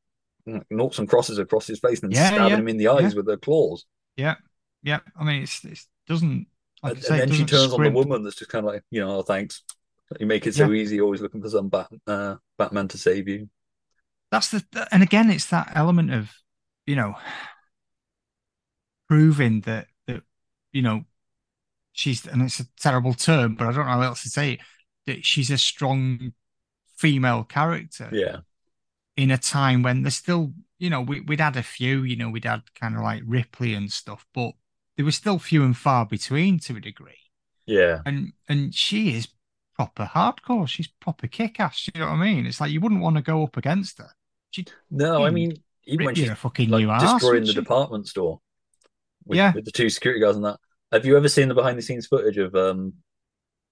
noughts and crosses across his face and Yeah, stabbing yeah, him in the eyes yeah. with her claws. yeah, yeah. I mean, it's it doesn't. Like and, say, and then she turns on the woman that's just kind of like, you know, oh, thanks. You make it so easy, always looking for some bat, uh, Batman to save you. That's the and again, it's that element of you know proving that that you know she's and it's a terrible term, but I don't know how else to say it. That she's a strong female character Yeah. in a time when there's still you know we, we'd had a few you know we'd had kind of like Ripley and stuff, but there were still few and far between to a degree. Yeah. And and she is proper hardcore. She's proper kick ass. You know what I mean? It's like you wouldn't want to go up against her. She No, I mean, even when you she's a fucking like new destroying would the she? department store with, Yeah. with the two security guards and that. Have you ever seen the behind the scenes footage of um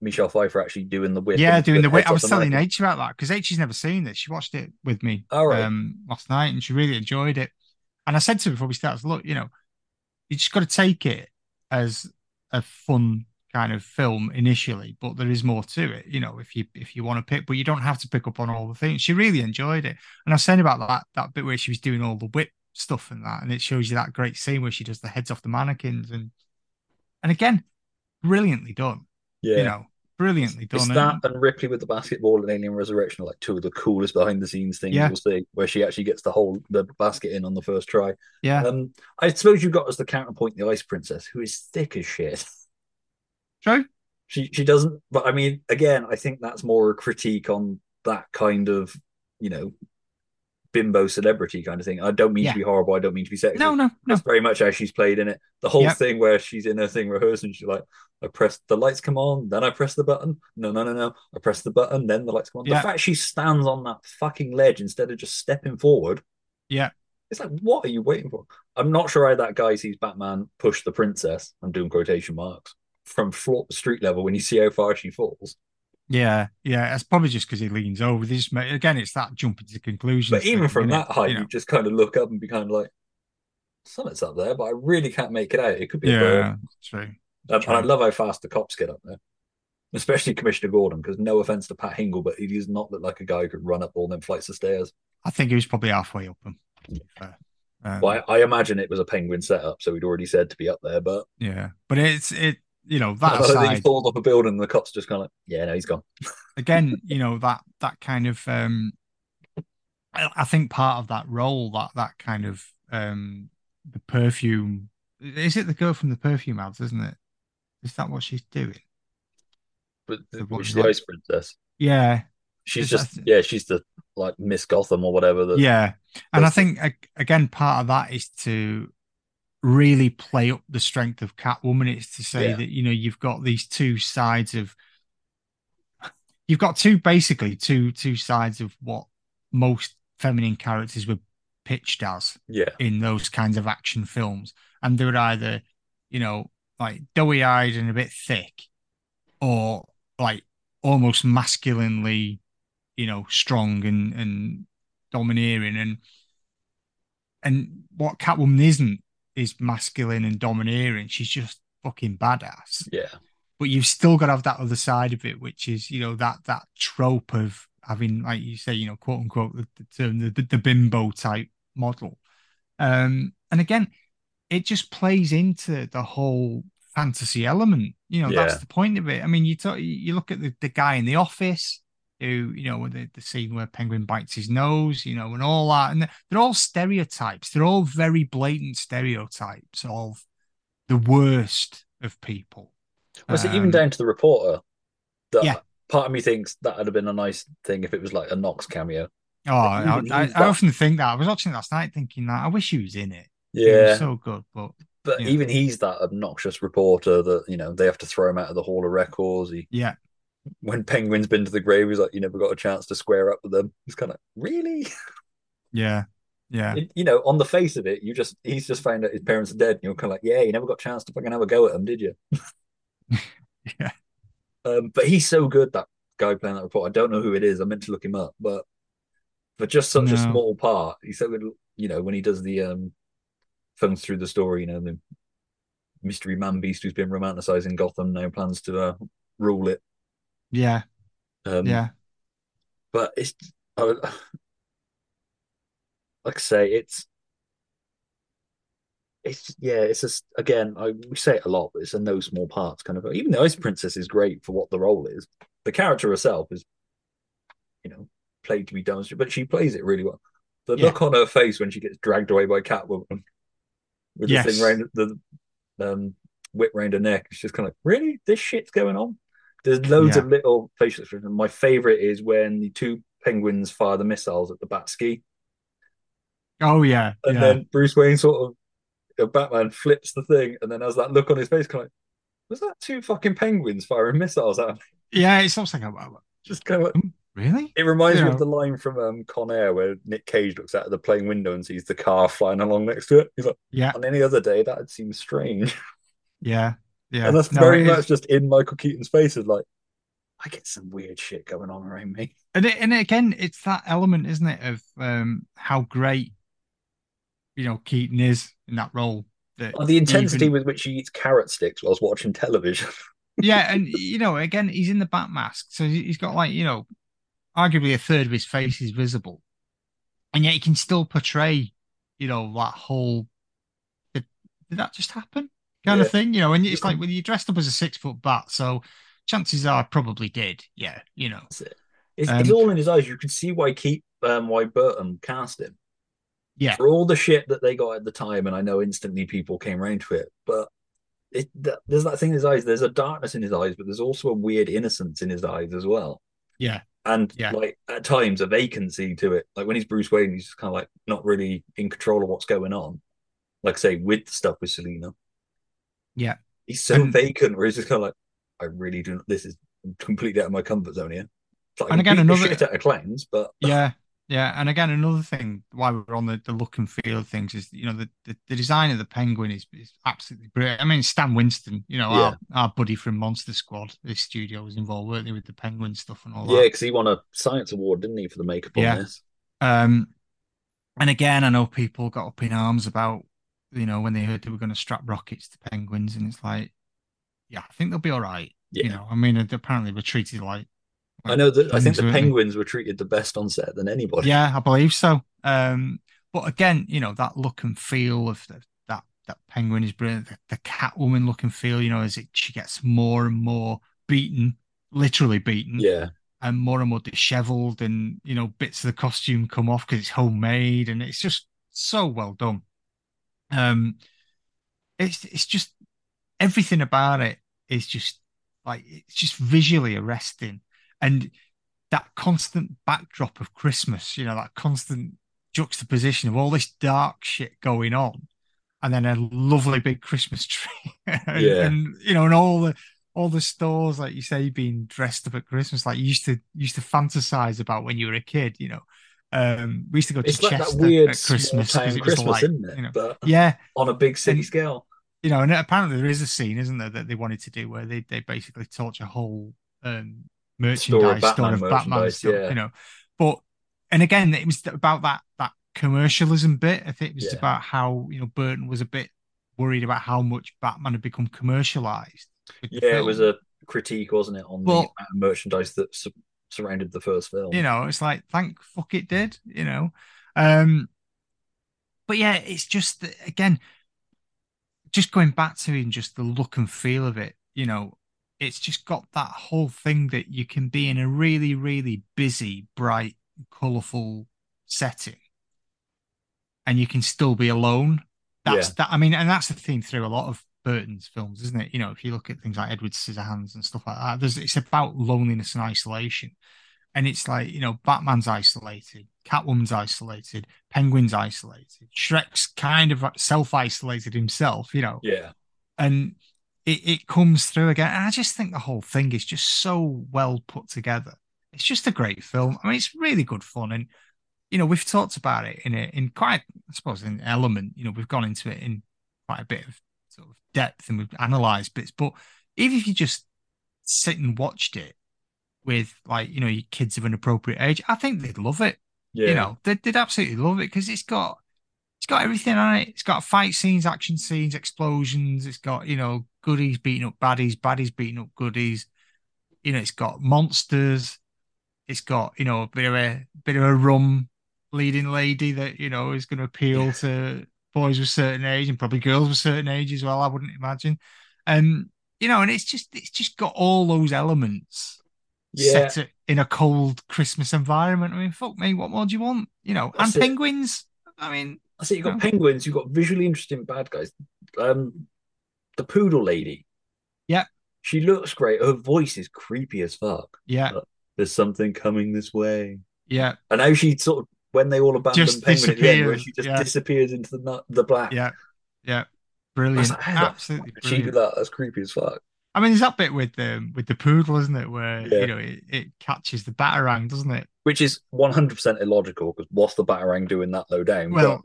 Michelle Pfeiffer actually doing the whip? Yeah, doing the whip. I was telling? H about that because H has never seen this. She watched it with me right. um, last night and she really enjoyed it. And I said to her before we started, look, you know, you just got to take it as a fun kind of film initially, but there is more to it. You know, if you if you want to pick, but you don't have to pick up on all the things. She really enjoyed it, and I was saying about that that bit where she was doing all the whip stuff and that, and it shows you that great scene where she does the heads off the mannequins and and again, brilliantly done. Yeah. You know, brilliantly done. It's that and Ripley with the basketball and Alien Resurrection are like two of the coolest behind the scenes things Yeah. you'll see, where she actually gets the whole the basket in on the first try. Yeah. Um, I suppose you've got as the counterpoint the Ice Princess, who is thick as shit. True. She she doesn't, but I mean, again, I think that's more a critique on that kind of, you know, bimbo celebrity kind of thing. I don't mean Yeah. to be horrible. I don't mean to be sexist. No, no, no. That's very much how she's played in it. The whole Yep. thing where she's in her thing rehearsing, she's like, I press the lights come on, then I press the button. No, no, no, no. I press the button, then the lights come on. Yeah. The fact she stands on that fucking ledge instead of just stepping forward, Yeah. it's like, what are you waiting for? I'm not sure how that guy sees Batman push the princess. I'm doing quotation marks from floor street level when you see how far she falls. Yeah, yeah. It's probably just because he leans over. They just make, again, it's that jumping to conclusions. But even from that height, You you, just kind of look up and be kind of like, something's up there, but I really can't make it out. It could be a yeah, bird. true. Um, and I love how fast the cops get up there, especially Commissioner Gordon. Because no offense to Pat Hingle, but he does not look like a guy who could run up all them flights of stairs. I think he was probably halfway up them. Um, Well, I, I imagine it was a penguin setup, so he'd already said to be up there. But yeah, but it's it. You know that that he aside, falls off a building, and the cops just kind of like, yeah, no, he's gone. again, you know that that kind of. um I, I think part of that role, that that kind of um the perfume. Is it the girl from the perfume ads? Isn't it? Is that what she's doing? But The which is the Ice Princess. Yeah, She's Is that- just yeah, she's the like Miss Gotham or whatever. That, Yeah, and I think ag- again part of that is to really play up the strength of Catwoman. It's to say Yeah. that you know you've got these two sides of you've got two basically two two sides of what most feminine characters were pitched as yeah, in those kinds of action films, and they were either you know like doughy eyed and a bit thick, or like almost masculinely you know strong and and domineering and and what Catwoman isn't is masculine and domineering. She's just fucking badass. yeah, But you've still got to have that other side of it, which is you know that that trope of having, like you say, you know, quote unquote, the the, term, the, the, the bimbo type model. Um, and again, it just plays into the whole fantasy element. You know, that's the point of it. I mean, you talk, you look at the, the guy in the office who, you know, with the, the scene where Penguin bites his nose, you know, and all that, and they're all stereotypes. They're all very blatant stereotypes of the worst of people. Was it even Um, down to the reporter? That Yeah. Part of me thinks that would have been a nice thing if it was like a Knox cameo. Oh, I, I, I often think that. I was watching last night thinking that I wish he was in it. He Yeah. was so good, but But even he's that obnoxious reporter that you know they have to throw him out of the Hall of Records. He, yeah, when Penguin's been to the grave, he's like, "You never got a chance to square up with them." He's kind of really, yeah, yeah, It- you know, on the face of it, you just he's just found out his parents are dead, and you're kind of like, "Yeah, you never got a chance to fucking have a go at them, did you?" yeah. Um, but he's so good that guy playing that report. I don't know who it is. I meant to look him up, but for just such No. a small part, he's so good. You know, when he does the um, thumbs through the story, you know, the mystery man beast who's been romanticizing Gotham now plans to uh, rule it. Yeah, Um, yeah. but it's I would- like I say, it's it's yeah, it's just again, I we say it a lot, but it's a no small parts kind of. Even the Ice Princess is great for what the role is. The character herself is, you know, played to be demonstrated, but she plays it really well. The Yeah. look on her face when she gets dragged away by Catwoman with Yes. the thing around the um whip round her neck, it's just kind of like, really this shit's going on. There's loads Yeah. of little facial expressions. My favorite is when the two penguins fire the missiles at the bat ski, Oh yeah, and yeah, then Bruce Wayne sort of, Batman flips the thing, and then has that look on his face, kind of like, was that two fucking penguins firing missiles at me? yeah. It's something like a, Just kind of. Like, really. it reminds me of the line from um, Con Air where Nick Cage looks out of the plane window and sees the car flying along next to it. He's like, Yeah, on any other day, that'd seem strange. yeah, yeah. and that's No, very much is- just in Michael Keaton's face. Is like, I get some weird shit going on around me. and it, and again, it's that element, isn't it, of um how great you know Keaton is in that role. That Oh, the intensity even- with which he eats carrot sticks whilst watching television. yeah, and you know, again, he's in the bat mask, so he- he's got like you know, arguably a third of his face is visible, and yet he can still portray, you know, that whole. Did, did that just happen? Kind Yeah. of thing, you know, and it's like when you're dressed up as a six foot bat, so chances are probably did. Yeah, you know. It's, it's Um, all in his eyes. You can see why keep um, why Burton cast him. Yeah. For all the shit that they got at the time, and I know instantly people came around to it, but it th- there's that thing in his eyes. There's a darkness in his eyes, but there's also a weird innocence in his eyes as well. Yeah. And Yeah. like at times a vacancy to it. Like when he's Bruce Wayne, he's just kind of like not really in control of what's going on. Like say with the stuff with Selina, Yeah. he's so And- vacant where he's just kind of like, I really do. Not, this is completely out of my comfort zone here. It's like, And again, another- shit out of clowns, but Yeah, yeah, and again, another thing why we're on the, the look and feel of things is you know the, the, the design of the penguin is, is absolutely brilliant. I mean, Stan Winston, you know, our, our buddy from Monster Squad, this studio was involved, weren't they, with the penguin stuff and all yeah, that. because he won a science award, didn't he, for the makeup on Yeah. this? Um, and again, I know people got up in arms about you know when they heard they were going to strap rockets to penguins, and it's like, yeah, I think they'll be all right. You know, I mean, apparently we're treated like. I know that. I think the penguins were treated the best on set than anybody. Yeah, I believe so. Um, but again, you know that look and feel of the, that that penguin is brilliant. The, the Catwoman look and feel, you know, as it she gets more and more beaten, literally beaten, yeah. and more and more dishevelled, and you know bits of the costume come off because it's homemade, and it's just so well done. Um, it's it's just everything about it is just like it's just visually arresting, and that constant backdrop of Christmas, you know, that constant juxtaposition of all this dark shit going on, and then a lovely big Christmas tree, and, Yeah. and, you know, and all the all the stores, like you say, being dressed up at Christmas, like you used to used to fantasize about when you were a kid, you know. Um, we used to go to It's like Chester that weird at Christmas because it was Christmas, like, isn't it? you know, But yeah, on a big city And- scale. you know, and apparently there is a scene, isn't there, that they wanted to do where they, they basically torch a whole um, merchandise store Batman of Batman stuff, yeah. you know. But and again, it was about that that commercialism bit. I think it was Yeah. about how you know Burton was a bit worried about how much Batman had become commercialized. Yeah, it was a critique, wasn't it, on Well- the merchandise that surrounded the first film. you know it's like thank fuck it did you know um but yeah it's just that- again just going back to even just the look and feel of it you know it's just got that whole thing that you can be in a really really busy bright colorful setting and you can still be alone that's Yeah. that i mean and that's the theme through a lot of burton's films isn't it? You know if you look at things like edward scissorhands and stuff like that there's it's about loneliness and isolation. And it's like you know batman's isolated catwoman's isolated penguin's isolated shreck's kind of self-isolated himself you know. Yeah. and it, it comes through again. And i just think the whole thing is just so well put together. It's just a great film. I mean it's really good fun. And you know we've talked about it in a, in quite i suppose an element. You know we've gone into it in quite a bit of sort of depth and we've analyzed bits but even if you just sit and watched it with like you know your kids of an appropriate age i think they'd love it. Yeah. you know they'd, they'd absolutely love it because it's got it's got everything on it. It's got fight scenes action scenes explosions. It's got you know goodies beating up baddies baddies beating up goodies. You know it's got monsters. It's got you know a bit of a bit of a rum leading lady that you know is going to appeal to boys of a certain age and probably girls of a certain age as well i wouldn't imagine um you know and it's just it's just got all those elements Yeah. set it in a cold Christmas environment. I mean, fuck me, what more do you want? You know, That's and it. penguins. I mean, I see you've got penguins, you've got visually interesting bad guys. Um, the poodle lady. Yeah. She looks great. Her voice is creepy as fuck. yeah, But There's something coming this way. yeah, And how she sort of when they all abandon Just penguin at the end, where she just yeah. disappears into the the black. yeah, yeah. Brilliant, like, the absolutely did she do brilliant. that? That's creepy as fuck. I mean, there's that bit with the with the poodle, isn't it, where Yeah. you know it, it catches the batarang, doesn't it? Which is 100% illogical because what's the batarang doing that low down? Well,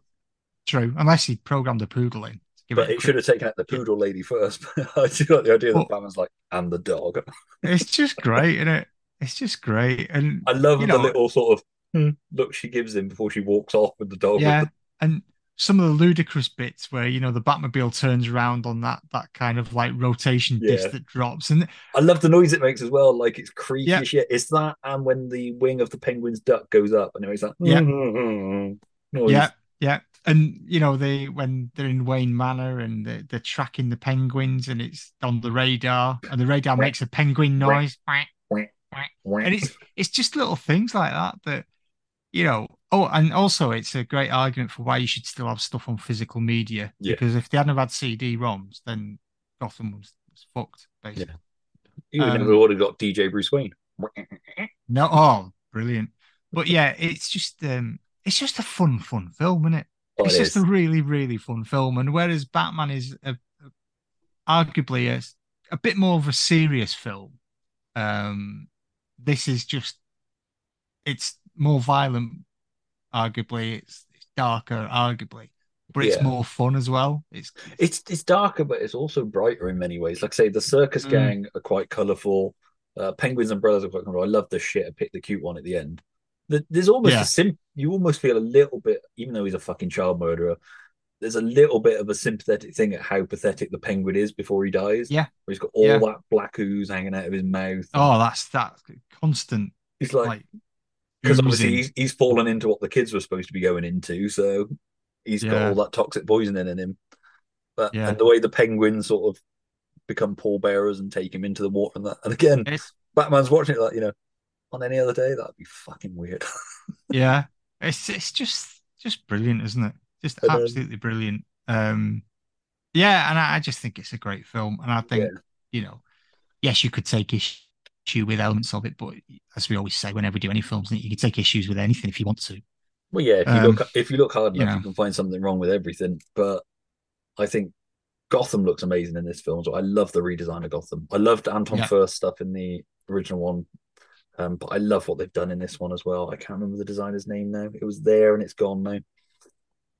true, unless he programmed the poodle in. but a it should have taken out the poodle lady first. I just got the idea that Well- Batman's like, and the dog. It's just great, isn't it? It's just great, and I love the know, little sort of hmm, look she gives him before she walks off with the dog. yeah, the- and some of the ludicrous bits where you know the Batmobile turns around on that that kind of like rotation disc that drops, and I love the noise it makes as well. Like it's creepy Yeah. shit. It's that, and when the wing of the penguin's duck goes up, and it makes that Yeah. Hmm, hmm, hmm, noise. Yeah, Yeah, and you know they when they're in Wayne Manor and they're, they're tracking the penguins and it's on the radar and the radar makes a penguin noise, and it's it's just little things like that that you know. Oh, and also it's a great argument for why you should still have stuff on physical media Yeah. because if they hadn't had CD-ROMs, then Gotham was, was fucked basically. You Um, never would have got DJ Bruce Wayne. No, oh, brilliant. But yeah, it's just um it's just a fun, fun film, isn't it? Oh, it it's just is. a really, really fun film. And whereas Batman is a, arguably a, a bit more of a serious film, um, this is just it's more violent, arguably. It's, it's darker, arguably, but it's Yeah. more fun as well. It's It's it's darker, but it's also brighter in many ways. Like I say, the circus Mm. gang are quite colourful. Uh, Penguins and Brothers are quite colourful. I love the shit. I picked the cute one at the end. The, there's almost Yeah. a sim. You almost feel a little bit, even though he's a fucking child murderer. There's a little bit of a sympathetic thing at how pathetic the penguin is before he dies. Yeah. where he's got all Yeah. that black ooze hanging out of his mouth. oh, that's that constant. He's like, because obviously he's, he's fallen into what the kids were supposed to be going into, so he's got all that toxic poisoning in him. But Yeah. and the way the penguins sort of become pallbearers and take him into the water and that, and again, Batman's watching it like you know, on any other day that'd be fucking weird. yeah it's it's just just brilliant isn't it just And, um, absolutely brilliant um yeah and I, I just think it's a great film and i think you know yes you could take issue with elements of it but as we always say whenever we do any films you can take issues with anything if you want to well, yeah, if you Um, look if you look hard you enough, know. you can find something wrong with everything. But I think Gotham looks amazing in this film. So I love the redesign of Gotham. I loved Anton Yeah. Furst stuff in the original one. Um, but I love what they've done in this one as well. I can't remember the designer's name now. It was there and it's gone now. You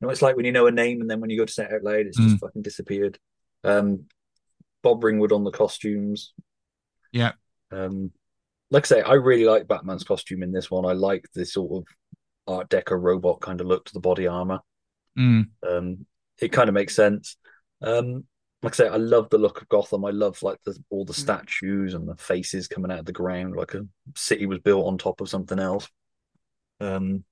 know, it's like when you know a name and then when you go to say it out loud, it's just Mm. fucking disappeared. Um, Bob Ringwood on the costumes. yeah Um, like I say, I really like Batman's costume in this one. I like the sort of Art Deco robot kind of look to the body armor. Mm. Um, it kind of makes sense. Um, like I say, I love the look of Gotham. I love like the, all the statues and the faces coming out of the ground, like a city was built on top of something else. Um,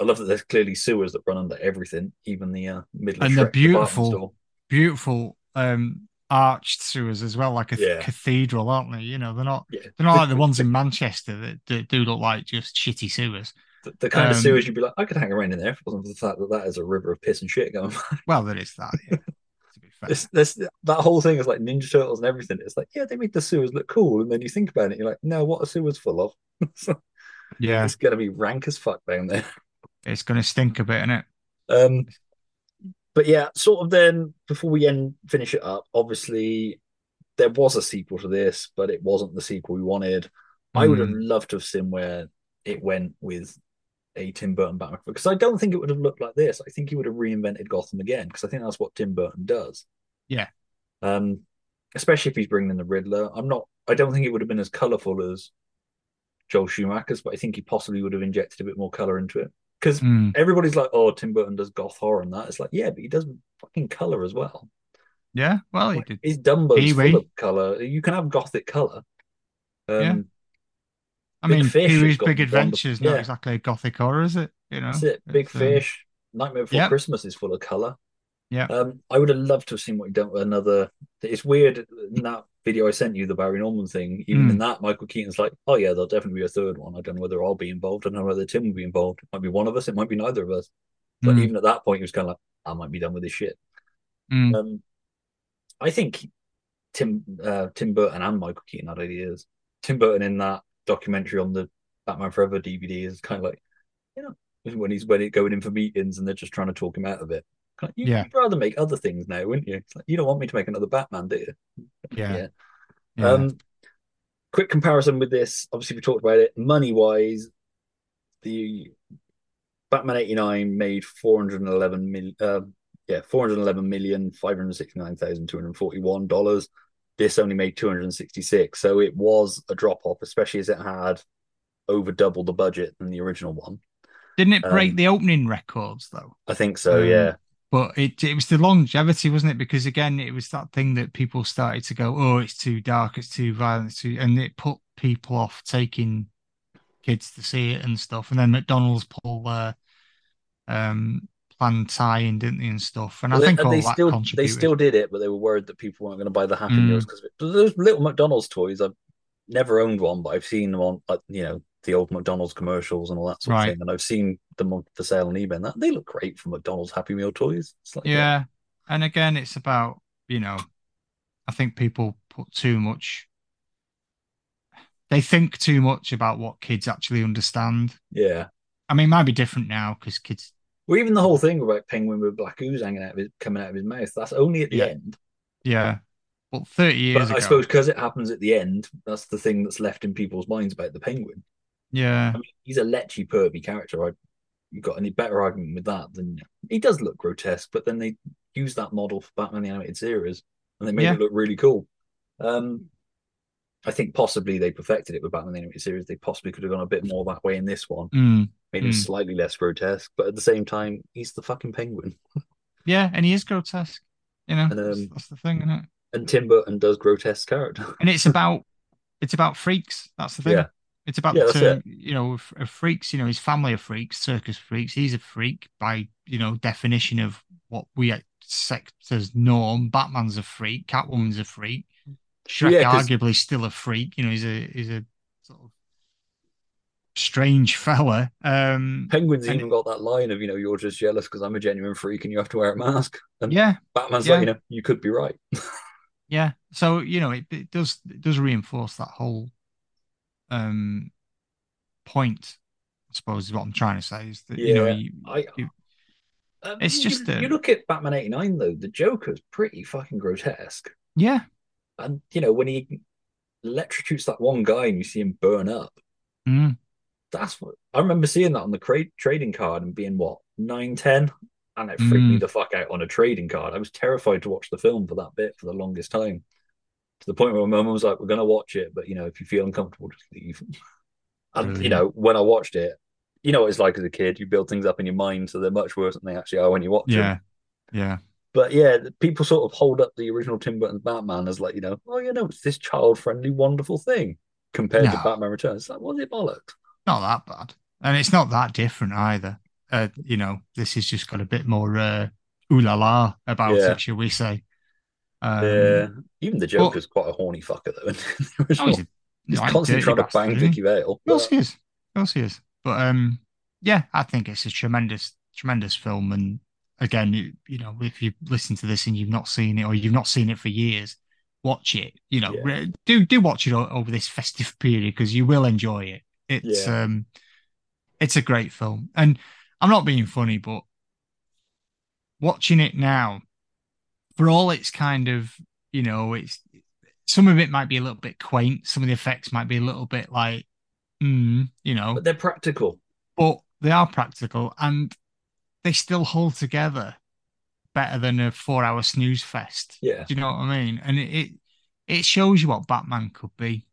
I love that there's clearly sewers that run under everything, even the uh, middle and of they're Shreck department store. beautiful beautiful um arched sewers as well like a Yeah. cathedral aren't they you know they're not Yeah. they're not like the ones in manchester that, that do look like just shitty sewers The, the kind of Um, sewers you'd be like, I could hang around in there if it wasn't for the fact that that is a river of piss and shit going. by. well there is that yeah to be fair This, this, that whole thing is like Ninja Turtles and everything. It's like, yeah, they made the sewers look cool, and then you think about it, you're like, no, what are sewers full of? So yeah it's gonna be rank as fuck down there. it's gonna stink a bit isn't it Um, but yeah, sort of then before we end finish it up, obviously there was a sequel to this, but it wasn't the sequel we wanted. I would have Mm. loved to have seen where it went with a Tim Burton Batman because I don't think it would have looked like this. I think he would have reinvented Gotham again because I think that's what Tim Burton does. yeah Um, especially if he's bringing in the Riddler. I'm not. I don't think it would have been as colorful as Joel Schumacher's, but I think he possibly would have injected a bit more color into it. Because Mm. everybody's like, "Oh, Tim Burton does goth horror and that." It's like, yeah, but he does fucking color as well. yeah well he did His Dumbo's full of color. You can have gothic color. Um, Yeah. i Big mean Fish Pee-wee's big wonderful- adventures not yeah. exactly a gothic horror is it you know it. Big It's, um, Fish, Nightmare Before yeah. Christmas is full of color. yeah Um, I would have loved to have seen what he done with another. It's weird that video I sent you, the Barry Norman thing. Even Mm. in that, Michael Keaton's like, "Oh yeah, there'll definitely be a third one. I don't know whether I'll be involved. I don't know whether Tim will be involved. It might be one of us. It might be neither of us." But Mm. even at that point, he was kind of like, "I might be done with this shit." Mm. Um, I think Tim uh, Tim Burton and Michael Keaton had ideas. Tim Burton in that documentary on the Batman Forever DVD is kind of like, you know, when he's when he's going in for meetings and they're just trying to talk him out of it. You, Yeah. You'd rather make other things now, wouldn't you? Like, you don't want me to make another Batman, do you? yeah Yeah. Um, quick comparison with this. Obviously, we talked about it. Money wise, the Batman eighty nine made four hundred and eleven million. Uh, yeah, four hundred eleven million five hundred sixty nine thousand two hundred forty one dollars. This only made two hundred sixty six, so it was a drop off, especially as it had over double the budget than the original one. didn't it break um, the opening records though I think so. Um, yeah, But it it was the longevity, wasn't it? Because again, it was that thing that people started to go, "Oh, it's too dark, it's too violent," it's too... and it put people off taking kids to see it and stuff. And then McDonald's pull their um planned tie-in, didn't they, and stuff. And I think they, all they still they still did it, but they were worried that people weren't going to buy the Happy Mm. Meals because those little McDonald's toys. I've never owned one, but I've seen them on like you know the old McDonald's commercials and all that sort Right. of thing, and I've seen them on for sale on eBay. And that they look great for McDonald's Happy Meal toys. It's like Yeah. And again, it's about, you know, I think people put too much, they think too much about what kids actually understand. yeah. I mean, it might be different now because kids, Well, even the whole thing about Penguin with black ooze hanging out of his, coming out of his mouth, that's only at the Yeah. end. yeah. But 30 years But ago, I suppose because it happens at the end, that's the thing that's left in people's minds about the Penguin. Yeah. I mean, he's a lechy, pervy character. I, you got any better argument with that than he does look grotesque, but then they use that model for Batman the Animated Series, and they made Yeah. it look really cool. Um, I think possibly they perfected it with Batman the Animated Series. They possibly could have gone a bit more that way in this one, Mm, made him mm. slightly less grotesque, but at the same time, he's the fucking Penguin. Yeah. And he is grotesque, you know, And, that's, um, that's the thing, isn't it? And Tim Burton does grotesque character. And it's about, it's about freaks. That's the thing. Yeah. It's about Yeah, the term, you know, of, of freaks. You know, his family are freaks, circus freaks. He's a freak by you know definition of what we accept as norm. Batman's a freak. Catwoman's a freak. Shreck Yeah, arguably still a freak. You know, he's a he's a sort of strange fella. Um, Penguin's even got that line of, you know, you're just jealous because I'm a genuine freak and you have to wear a mask. And yeah, Batman's yeah. like, you know, you could be right. yeah. So you know, it, it does it does reinforce that whole um point. I suppose is what I'm trying to say is that you know you, I- you- Um, It's you- just, you, uh, look at Batman '89 though. The Joker's pretty fucking grotesque, yeah and you know when he electrocutes that one guy and you see him burn up. Mm. That's what I remember seeing that on the cra- trading card and being what nine ten, and it freaked me Mm. the fuck out on a trading card. I was terrified to watch the film for that bit for the longest time, to the point where my mum was like, "We're gonna watch it, but you know if you feel uncomfortable, just leave." And you know when I watched it, you know what it's like as a kid. You build things up in your mind, so they're much worse than they actually are when you watch them. yeah yeah But yeah, people sort of hold up the original Tim Burton's Batman as like, you know, oh, you know, it's this child friendly, wonderful thing compared to Batman Returns. It's like, was it bollocks? not that bad, and it's not that different either. Uh, you know, this has just got a bit more uh, ooh la la about Yeah. it, shall we say? Um, yeah. Even the but- Joker's quite a horny fucker, though. oh, he's, a- he's like, constantly trying to bang? Vicki Vale. Of course he is. Of course he is. But um, yeah, I think it's a tremendous, tremendous film. And again, you, you know, if you listen to this and you've not seen it or you've not seen it for years, watch it. You know, Yeah. re- do do watch it o- over this festive period because you will enjoy it. It's Yeah. um, it's a great film, and I'm not being funny, but watching it now, for all it's kind of, you know, it's some of it might be a little bit quaint, some of the effects might be a little bit like, mm, you know, But they're practical. but they are practical and they still hold together better than a four-hour snooze fest. Yeah. Do you know what I mean? And it it, it shows you what Batman could be.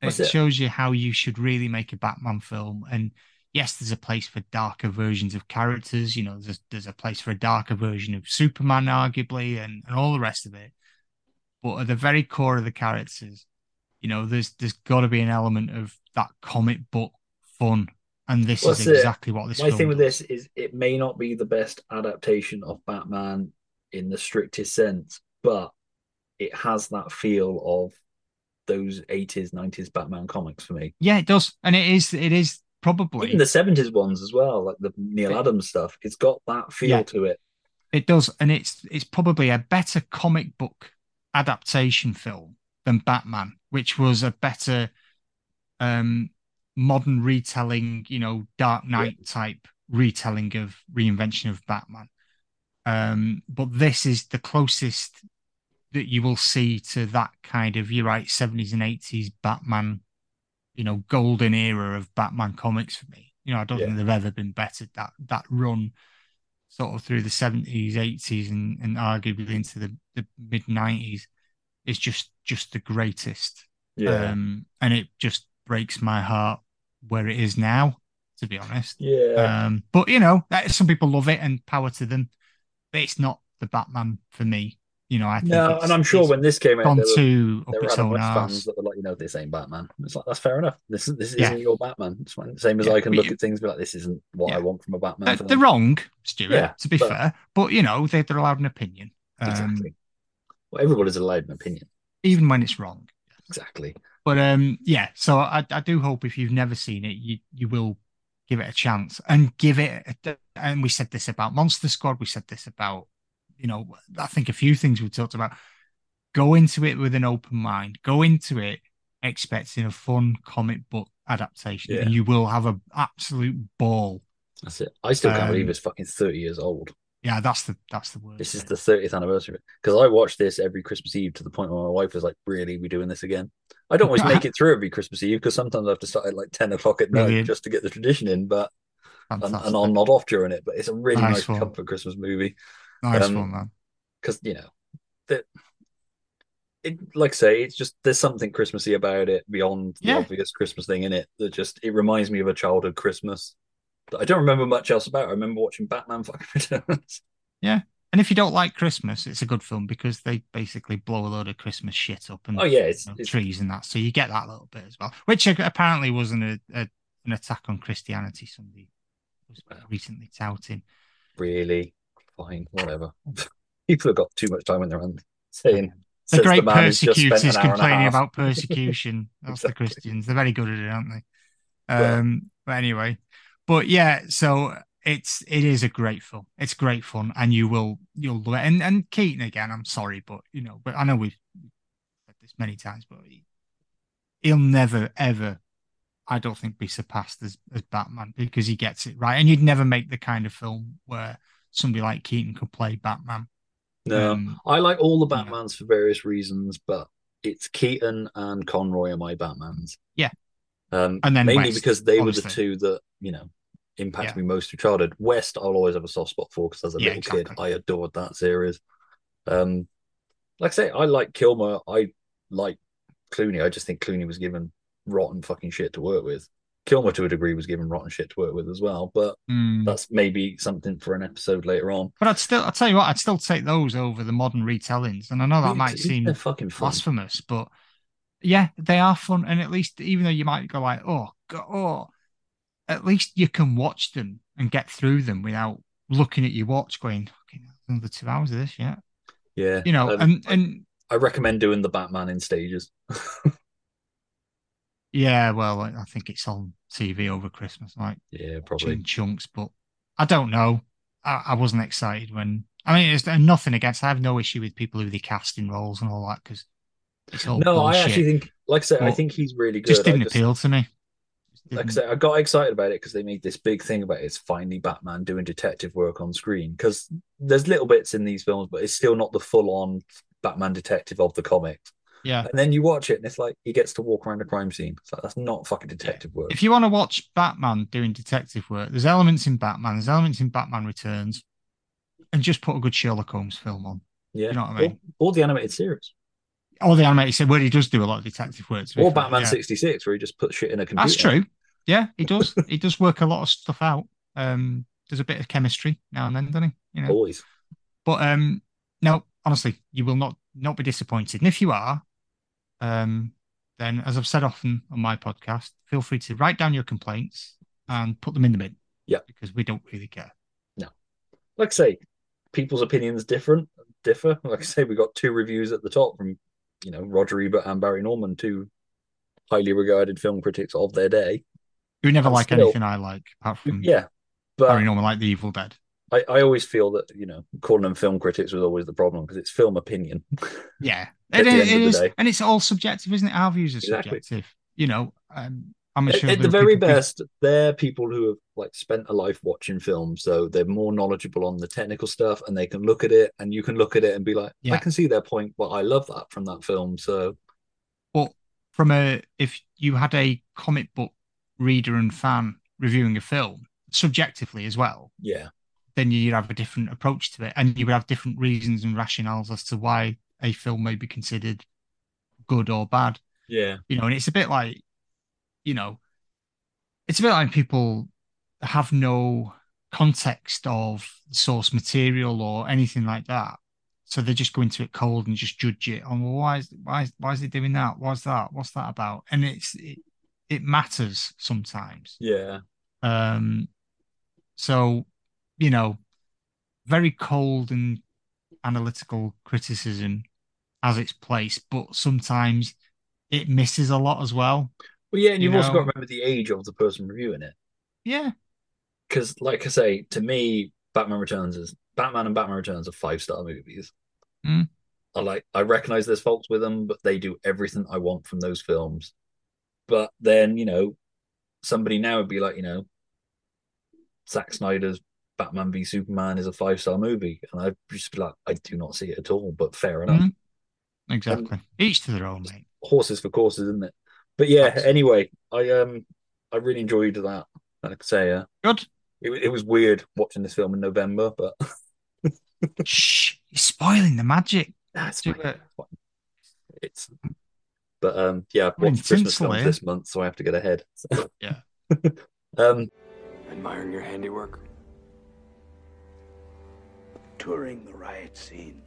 It, it. shows you how you should really make a Batman film. And yes, there's a place for darker versions of characters. You know, there's there's a place for a darker version of Superman, arguably, and, and all the rest of it. But at the very core of the characters, you know, there's there's got to be an element of that comic book fun, and this is it. exactly what this. My thing with does. this is it may not be the best adaptation of Batman in the strictest sense, but it has that feel of those 80s, 90s Batman comics for me. Yeah, it does, and it is it is probably Even the 70s ones as well, like the Neal Adams stuff. It's got that feel Yeah. to it. It does, and it's it's probably a better comic book adaptation film than Batman, which was a better um modern retelling, you know, Dark Knight type retelling of reinvention of Batman. Um, but this is the closest that you will see to that kind of you're right, 70s and 80s Batman, you know, golden era of Batman comics for me. You know, I don't Yeah. think they've ever been better. That that run sort of through the 70s, 80s, and, and arguably into the, the mid 90s is just just the greatest. Yeah. Um, and it just breaks my heart where it is now, to be honest. Yeah. Um, but you know, that, some people love it and power to them. But it's not the Batman for me. You know, I think No, and I'm sure when this came out, gone there were, too up its own fans that were like, you know, this ain't Batman. It's like that's fair enough. This this isn't your Batman. It's fine. Same as Yeah, I can look you- at things and be like, this isn't what I want from a Batman. They're, film. they're wrong, Stuart. Yeah, to be but- fair, but you know they, they're allowed an opinion, um, Exactly. Well, everybody's allowed an opinion. even when it's wrong. Exactly. But um, yeah. So I, I do hope if you've never seen it, you you will give it a chance and give it. A, and we said this about Monster Squad. We said this about you know I think a few things we talked about. Go into it with an open mind. Go into it expecting a fun comic book adaptation, Yeah. and you will have an absolute ball. That's it. I still can't Um, believe it's fucking 30 years old. Yeah, that's the that's the word. This is the 30th anniversary because I watch this every Christmas Eve to the point where my wife is like, "Really, we doing this again?" I don't always make it through every Christmas Eve because sometimes I have to start at like 10 o'clock at night just to get the tradition in. But and, and I'll nod off during it. But it's a really Nice nice, comfort Christmas movie. Nice Um, one, man. because you know that it like I say it's just there's something christmassy about it beyond the Yeah. obvious christmas thing in it that just it reminds me of a childhood christmas that i don't remember much else about i remember watching batman fucking returns Yeah. And if you don't like Christmas, it's a good film because they basically blow a load of Christmas shit up and Oh, yeah, it's- you know, it's- trees and that. So you get that little bit as well, which apparently wasn't a, a an attack on Christianity. Somebody was recently touting. really fine whatever people have got too much time on their hands saying The great man who's just spent persecutors an hour and a complaining about persecution. That's the Christians. They're very good at it, aren't they? Um, but anyway, but yeah, so it's it is a great film. It's great fun, and you will you'll love it. And and Keaton again. I'm sorry, but you know, but I know we've said this many times, but he, he'll never ever, I don't think, be surpassed as as Batman because he gets it right. And you'd never make the kind of film where somebody like Keaton could play Batman. No, Um, I like all the Batmans for various reasons, but it's Keaton and Conroy are my Batmans. Yeah. Um, And then mainly West, because they were the two that you know impacted Yeah. me most through childhood. West, I'll always have a soft spot for because as a Yeah, little kid, I adored that series. Um, like I say, I like Kilmer. I like Clooney. I just think Clooney was given rotten fucking shit to work with. Kilmer, to a degree, was given rotten shit to work with as well. But Mm. that's maybe something for an episode later on. But I'd still, I'll tell you what, I'd still take those over the modern retellings. And I know that Me might seem fucking fun. blasphemous, but yeah, they are fun. And at least, even though you might go like, oh, God, oh, at least you can watch them and get through them without looking at your watch going, another two hours of this, yeah. Yeah, You know, um, and, and I recommend doing the Batman in stages. yeah, well, I think it's on TV over Christmas, like Yeah, probably in chunks, but I don't know. I, I wasn't excited when, I mean, it's nothing against, I have no issue with people who they cast in roles and all that because it's all No, I actually think, like I said, I think he's really good. just didn't just, appeal to me. like I said, I got excited about it because they made this big thing about it. It's finally Batman doing detective work on screen. Because there's little bits in these films, but it's still not the full-on Batman detective of the comics. Yeah. And then you watch it, and it's like he gets to walk around a crime scene. It's like that's not fucking detective work. If you want to watch Batman doing detective work, there's elements in Batman, there's elements in Batman Returns, and just put a good Sherlock Holmes film on. yeah, You know what I mean? Or, or the animated series, Or the animated series where he does do a lot of detective work. or Batman yeah. '66, where he just puts shit in a computer. That's true. Yeah, he does. he does work a lot of stuff out. Um, there's a bit of chemistry now and then, doesn't he? You know. Always. But um, no, honestly, you will not not be disappointed. And if you are, um, then as I've said often on my podcast, feel free to write down your complaints and put them in the bin. Yeah. because we don't really care. No. Like I say, people's opinions different differ. Like I say, we got two reviews at the top from you know Roger Ebert and Barry Norman, two highly regarded film critics of their day. Who never And like still- anything I like, apart from Yeah, but Barry Norman, like The Evil Dead. I, I always feel that you know calling them film critics was always the problem because it's film opinion. Yeah, At it, the is- end it of the is, day. and it's all subjective, isn't it? Our views are Exactly. subjective. You know, um, I'm At, sure at there the very who- best, they're people who have like spent a life watching films, so they're more knowledgeable on the technical stuff, and they can look at it, and you can look at it and be like, I can see their point, but I love that from that film. So well, from a, if you had a comic book reader and fan reviewing a film subjectively as well, yeah, then you'd have a different approach to it, and you would have different reasons and rationales as to why a film may be considered good or bad. yeah, You know, and it's a bit like, you know, it's a bit like people have no context of source material or anything like that. so they just go into it cold and just judge it on well, why is why is why is he doing that? Why's that? What's that about? And it's it, it matters sometimes. Yeah. Um, so you know, very cold and analytical criticism has its place, but sometimes it misses a lot as well. Well, yeah, and you've you also got to remember the age of the person reviewing it. Yeah, Because, like I say, to me, Batman Returns is Batman and Batman Returns are five star movies. Mm. I like, I recognize there's faults with them, but they do everything I want from those films. But then, you know, somebody now would be like, you know, Zack Snyder's Batman v Superman is a five star movie, and I'd just be like, I do not see it at all. But fair enough. Mhm. exactly. Each to their own, mate. horses for courses, isn't it? But yeah, anyway, I um I really enjoyed that. Like I could say, uh, Good. It, it was weird watching this film in November, but Shh, you're spoiling the magic. That's Do it. it's but um yeah, I've watched Christmas tinsel films this month, so I have to get ahead. Yeah. um Admiring your handiwork? Touring the riot scene,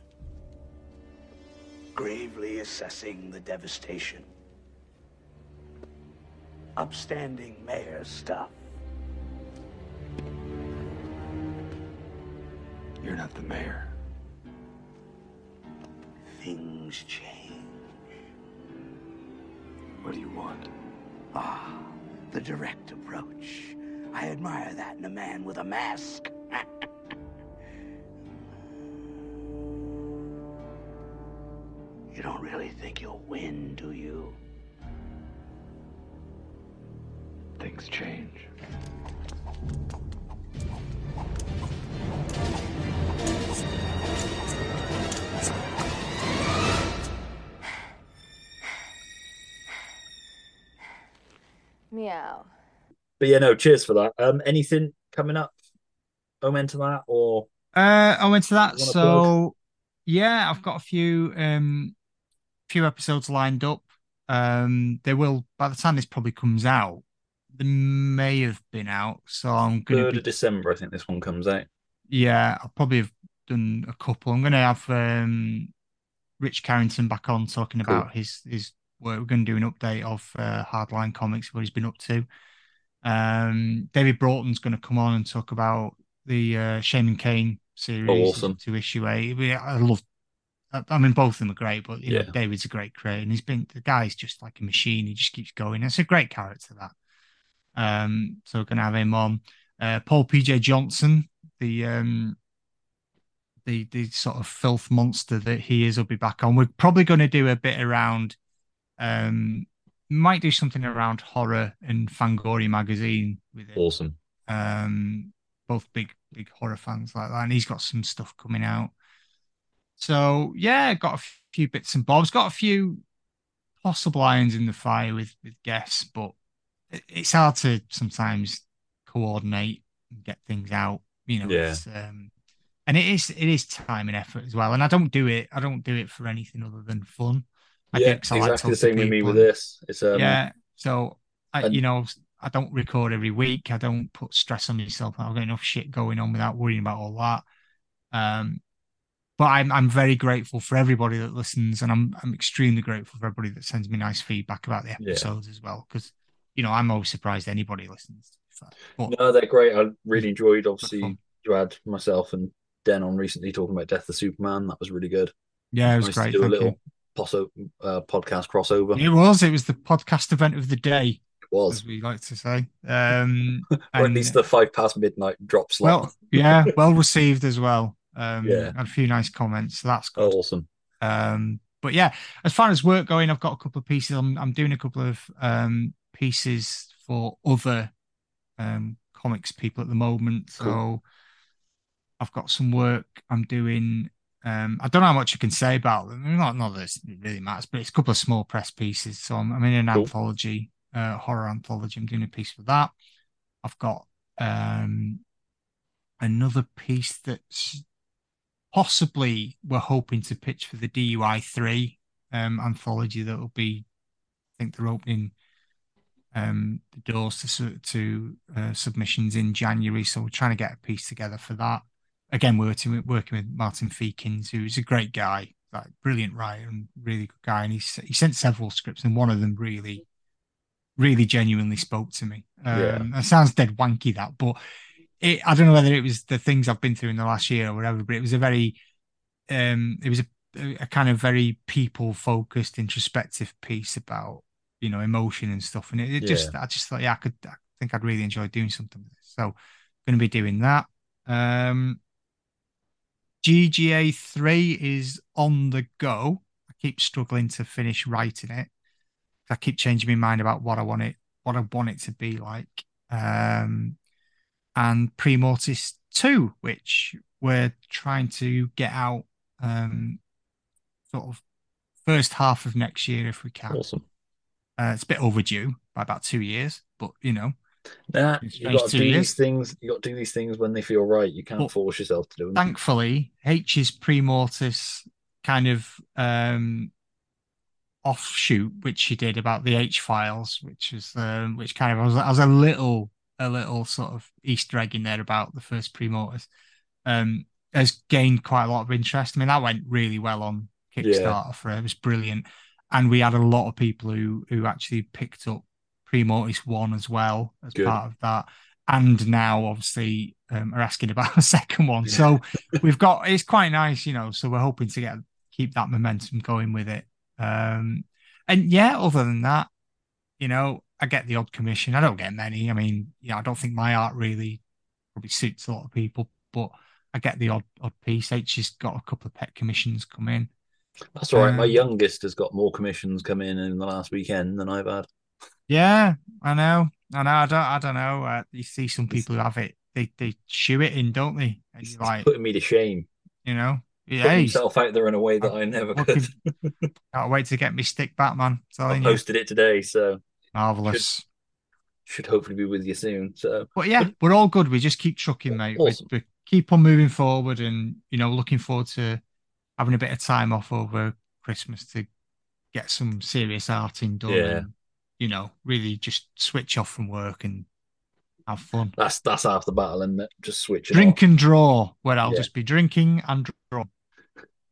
gravely assessing the devastation, upstanding mayor stuff. You're not the mayor. Things change. What do you want? Ah, the direct approach. I admire that in a man with a mask. you don't really think you'll win, do you? Things change. Meow. but yeah, no, cheers for that. Um anything coming up? Omen to that or Uh, I went to that. You wanna So yeah, I've got a few um few episodes lined up. Um, they will by the time this probably comes out, they may have been out. So I'm gonna third be of December, I think this one comes out. yeah, I'll probably have done a couple. I'm gonna have um Rich Carrington back on talking Cool. about his his work. We're gonna do an update of uh, Hardline Comics, what he's been up to. Um, David Broughton's gonna come on and talk about the uh, Shane and Kane series Oh, awesome. to issue eight. We- I love. I mean, both of them are great, but you Yeah. know, David's a great creator, and he's been the guy's just like a machine. He just keeps going. It's a great character that. Um, so we're gonna have him on. Uh, Paul PJ Johnson, the um, the the sort of filth monster that he is, will be back on. We're probably going to do a bit around. Um, might do something around horror and Fangoria magazine with it. Awesome. Um, both big big horror fans like that, and he's got some stuff coming out. So yeah, got a few bits and bobs. Got a few possible irons in the fire with with guests, but it's hard to sometimes coordinate and get things out. You know, Yeah. it's, um, and it is it is time and effort as well. And I don't do it. I don't do it for anything other than fun. I yeah, I like exactly the same with me with this. It's um yeah. So I, and- you know, I don't record every week. I don't put stress on myself. I've got enough shit going on without worrying about all that. Um, but I'm I'm very grateful for everybody that listens, and I'm I'm extremely grateful for everybody that sends me nice feedback about the Yeah. episodes as well. Because you know, I'm always surprised anybody listens. But No, they're great. I really enjoyed. Obviously, you had myself and Den on recently talking about Death of Superman. That was really good. Yeah, it was nice great, To do a little uh, podcast crossover. it was it was the podcast event of the day, It was. as we like to say. Um, or at least the five past midnight drop slot. Well, yeah, well received as well. Um, Yeah. had a few nice comments, so that's good. Oh, awesome. Um, but yeah, as far as work going, I've got a couple of pieces. I'm I'm doing a couple of um pieces for other um comics people at the moment. So Cool. I've got some work I'm doing. Um, I don't know how much you can say about them. Not not that it really matters, but it's a couple of small press pieces. So I'm, I'm in an Cool. anthology, uh, horror anthology. I'm doing a piece for that. I've got um another piece that's possibly we're hoping to pitch for the DUI three um anthology that will be I think they're opening um the doors to to uh, submissions in January so we're trying to get a piece together for that again working with, working with Martin Feekins, who's a great guy, like brilliant writer and really good guy. And he he sent several scripts, and one of them really, really genuinely spoke to me. Um, Yeah. It sounds dead wanky that, but it, I don't know whether it was the things I've been through in the last year or whatever, but it was a very, um, it was a, a kind of very people focused, introspective piece about you know emotion and stuff, and it, it just I just thought yeah I could I think I'd really enjoy doing something with this, so going to be doing that. Um, GGA three is on the go. I keep struggling to finish writing it. I keep changing my mind about what I want it, what I want it to be like. Um, and Premortis two, which we're trying to get out, um, sort of first half of next year if we can. Awesome. Uh, it's a bit overdue by about two years, but you know, Nah, you got to do years. these things. You got to do these things when they feel right. You can't Well, force yourself to do them. thankfully H's Premortis kind of um offshoot which she did about the H files, which was um which kind of I was, I was a little a little sort of Easter egg in there about the first Premortis. Um has gained quite a lot of interest. I mean, that went really well on Kickstarter for it. It was brilliant. And we had a lot of people who who actually picked up Premortis one as well as Good. part of that. And now obviously um, are asking about a second one. So we've got it's quite nice, you know. So we're hoping to get keep that momentum going with it. Um and yeah, other than that, you know, I get the odd commission. I don't get many. I mean, yeah, I don't think my art really probably suits a lot of people, but I get the odd odd piece. H has got a couple of pet commissions come in. That's all right. My Um, youngest has got more commissions come in in the last weekend than I've had. Yeah, I know. I know. I don't. I don't know. Uh, you see some people who have it. They they shoe it in, don't they? And you're like, Putting me to shame. you know, yeah. he's- himself out there in a way that I never could. Can't wait to get me stick back, man. I Telling you, posted it today, so marvelous. should hopefully be with you soon. So But yeah, we're all good. We just keep trucking, mate. We- Awesome. We, keep on moving forward, and you know, looking forward to having a bit of time off over Christmas to get some serious arting done. Yeah. And, you know, really just switch off from work and have fun. that's that's half the battle, and just switch it Drink and draw, where I'll Yeah. just be drinking and draw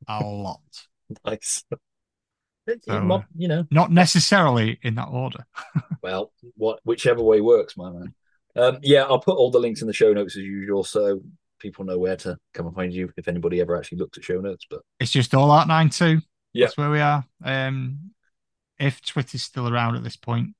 a lot. off. Nice. It- So, it you know, Not necessarily in that order. well, what whichever way works, my man. Um, yeah, I'll put all the links in the show notes as usual, so people know where to come and find you if anybody ever actually looks at show notes. But It's just all ArtNineTwo. Yeah. That's where we are. Um, if Twitter's still around at this point,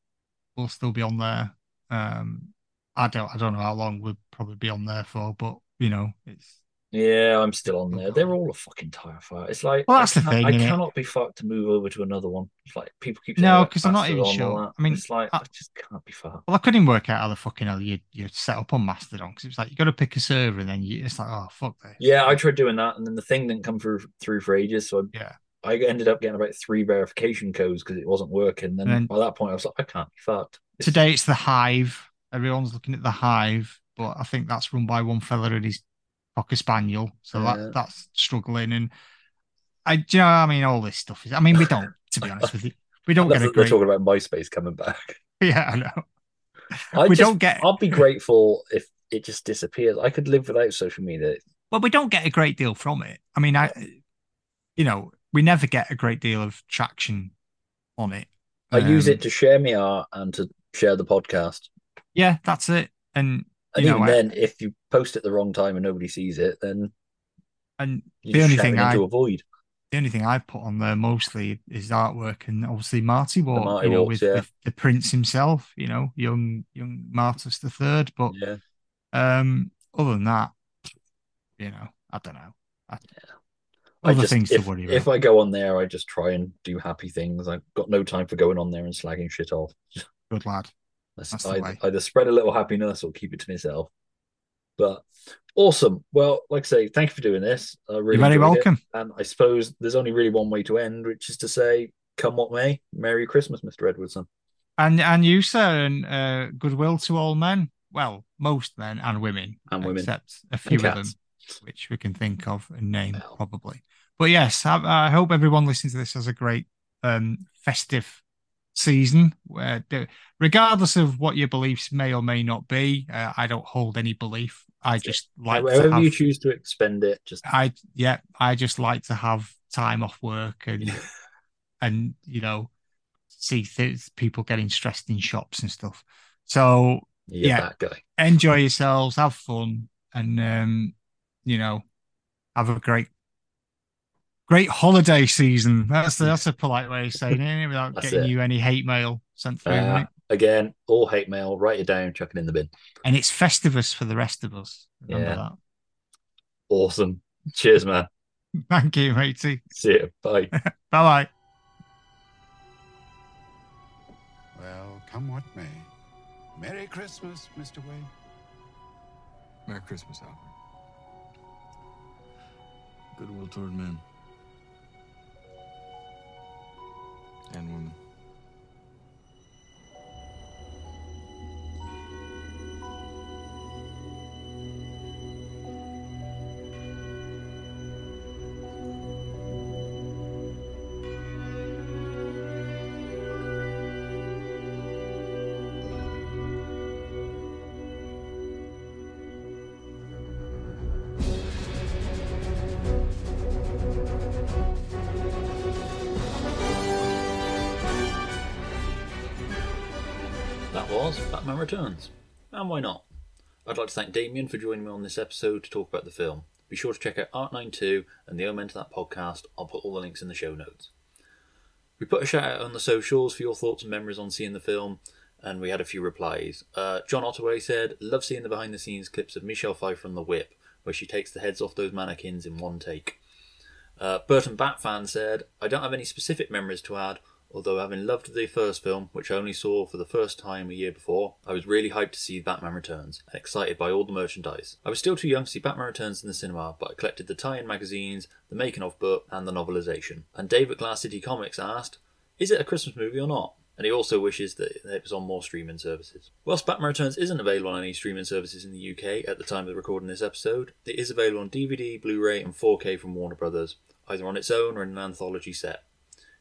we'll still be on there. Um, I don't, I don't know how long we'll probably be on there for, but you know, it's yeah, I'm still on oh, there. They're all a fucking tire fire. It's like Well, I that's the thing, I cannot be fucked to move over to another one. It's like people keep saying No, because I'm not even sure. that. I mean, it's like I- I just can't be fucked. well, I couldn't work out how the fucking hell you you set up on Mastodon because it's like you got to pick a server and then you it's like oh fuck this. Yeah, I tried doing that, and then the thing didn't come through through for ages. So Yeah. I ended up getting about three verification codes because it wasn't working. Then And then- by that point, I was like, I can't be fucked. Today it's the Hive. Everyone's looking at the Hive, but I think that's run by one fella and his cocker spaniel, so Yeah. that that's struggling. And I, do you know, I mean, all this stuff is. I mean, we don't, to be honest with you, we don't get a they're talking about MySpace coming back. Yeah, I know. I we just, don't get I'd be grateful if it just disappears. I could live without social media. well, we don't get a great deal from it. I mean, I, you know, we never get a great deal of traction on it. I use Um, it to share my art and to share the podcast. Yeah, that's it. And And you know, even I- then, if you post at the wrong time and nobody sees it, then and the only thing I into a void. the only thing I put on there mostly is artwork and obviously Marty Walk, Marty you know, Walks, with, yeah. with the prince himself, you know, young young Martus the third. But Yeah. um other than that, you know, I don't know. I, I Other just, things if, to worry about. if. I go on there, I just try and do happy things. I've got no time for going on there and slagging shit off. Good lad. That's That's either spread a little happiness or keep it to myself. But awesome. Well, like I say, thank you for doing this. I really You're very enjoyed it. welcome. And I suppose there's only really one way to end, which is to say, come what may, Merry Christmas, Mr. Edwardson. And and you, sir, and uh, goodwill to all men. Well, most men and women, And women. except a few of them, which we can think of and name probably. But yes, I, I hope everyone listening to this has a great um, festive season. Where, regardless of what your beliefs may or may not be, uh, I don't hold any belief. I just like However have, you choose to expend it, just I yeah, I just like to have time off work and and you know see th- people getting stressed in shops and stuff. So You're yeah, enjoy yourselves, have fun, and um, you know, have a great great holiday season. That's that's a polite way of saying it without That's getting it. you any hate mail sent through. Uh. Again, all hate mail, write it down, chuck it in the bin. And it's Festivus for the rest of us. Remember Yeah. Awesome. Cheers, man. Thank you, matey. See you. Bye. Bye bye. Well, come what may. Merry Christmas, Mr. Wayne. Merry Christmas, Albert. Goodwill toward men. And women. Batman Returns. And why not? I'd like to thank Damian for joining me on this episode to talk about the film. Be sure to check out ArtNineTwo and the Omen to that podcast. I'll put all the links in the show notes. We put a shout out on the socials for your thoughts and memories on seeing the film, and we had a few replies. Uh, John Ottaway said, Love seeing the behind the scenes clips of Michelle Pfeiffer on The Whip, where she takes the heads off those mannequins in one take. Uh, Burton Batfan said, I don't have any specific memories to add, although having loved the first film, which I only saw for the first time a year before, I was really hyped to see Batman Returns and excited by all the merchandise. I was still too young to see Batman Returns in the cinema, but I collected the tie in magazines, the making of book, and the novelization. And Dave at Glass City Comics asked, Is it a Christmas movie or not? And he also wishes that it was on more streaming services. Whilst Batman Returns isn't available on any streaming services in the UK at the time of recording this episode, it is available on DVD, Blu ray, and 4K from Warner Brothers, either on its own or in an anthology set.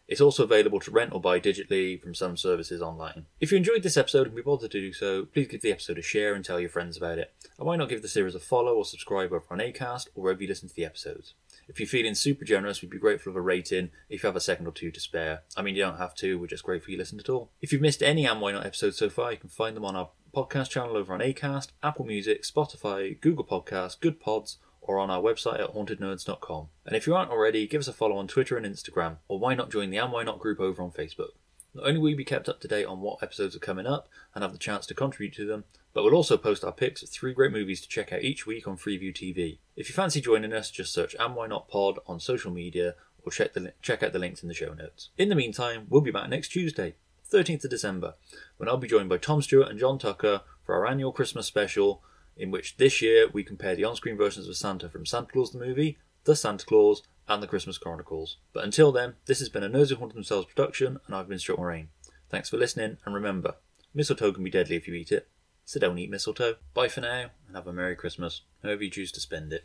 It's also available to rent or buy digitally from some services online. If you enjoyed this episode and be bothered to do so, please give the episode a share and tell your friends about it. And why not give the series a follow or subscribe over on Acast or wherever you listen to the episodes. If you're feeling super generous, we'd be grateful of a rating if you have a second or two to spare. I mean, you don't have to, we're just grateful you listened at all. If you've missed any And Why Not episodes so far, you can find them on our podcast channel over on Acast, Apple Music, Spotify, Google Podcasts, Goodpods, or on our website at hauntednerds.com. And if you aren't already, give us a follow on Twitter and Instagram, or why not join the And Why Not group over on Facebook. Not only will you be kept up to date on what episodes are coming up and have the chance to contribute to them, but we'll also post our picks of three great movies to check out each week on Freeview TV. If you fancy joining us, just search And Why Not Pod on social media or check the check out the links in the show notes. In the meantime, we'll be back next Tuesday, 13th of December, when I'll be joined by Tom Stewart and John Tucker for our annual Christmas special, in which this year we compare the on-screen versions of Santa from Santa Claus the movie, The Santa Clause, and The Christmas Chronicles. But until then, this has been a Nerds Who Haunt Themselves production, and I've been Stuart Moraine. Thanks for listening, and remember, mistletoe can be deadly if you eat it, so don't eat mistletoe. Bye for now, and have a Merry Christmas, however you choose to spend it.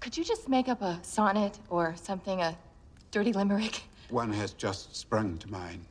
Could you just make up a sonnet or something, a dirty limerick? One has just sprung to mind.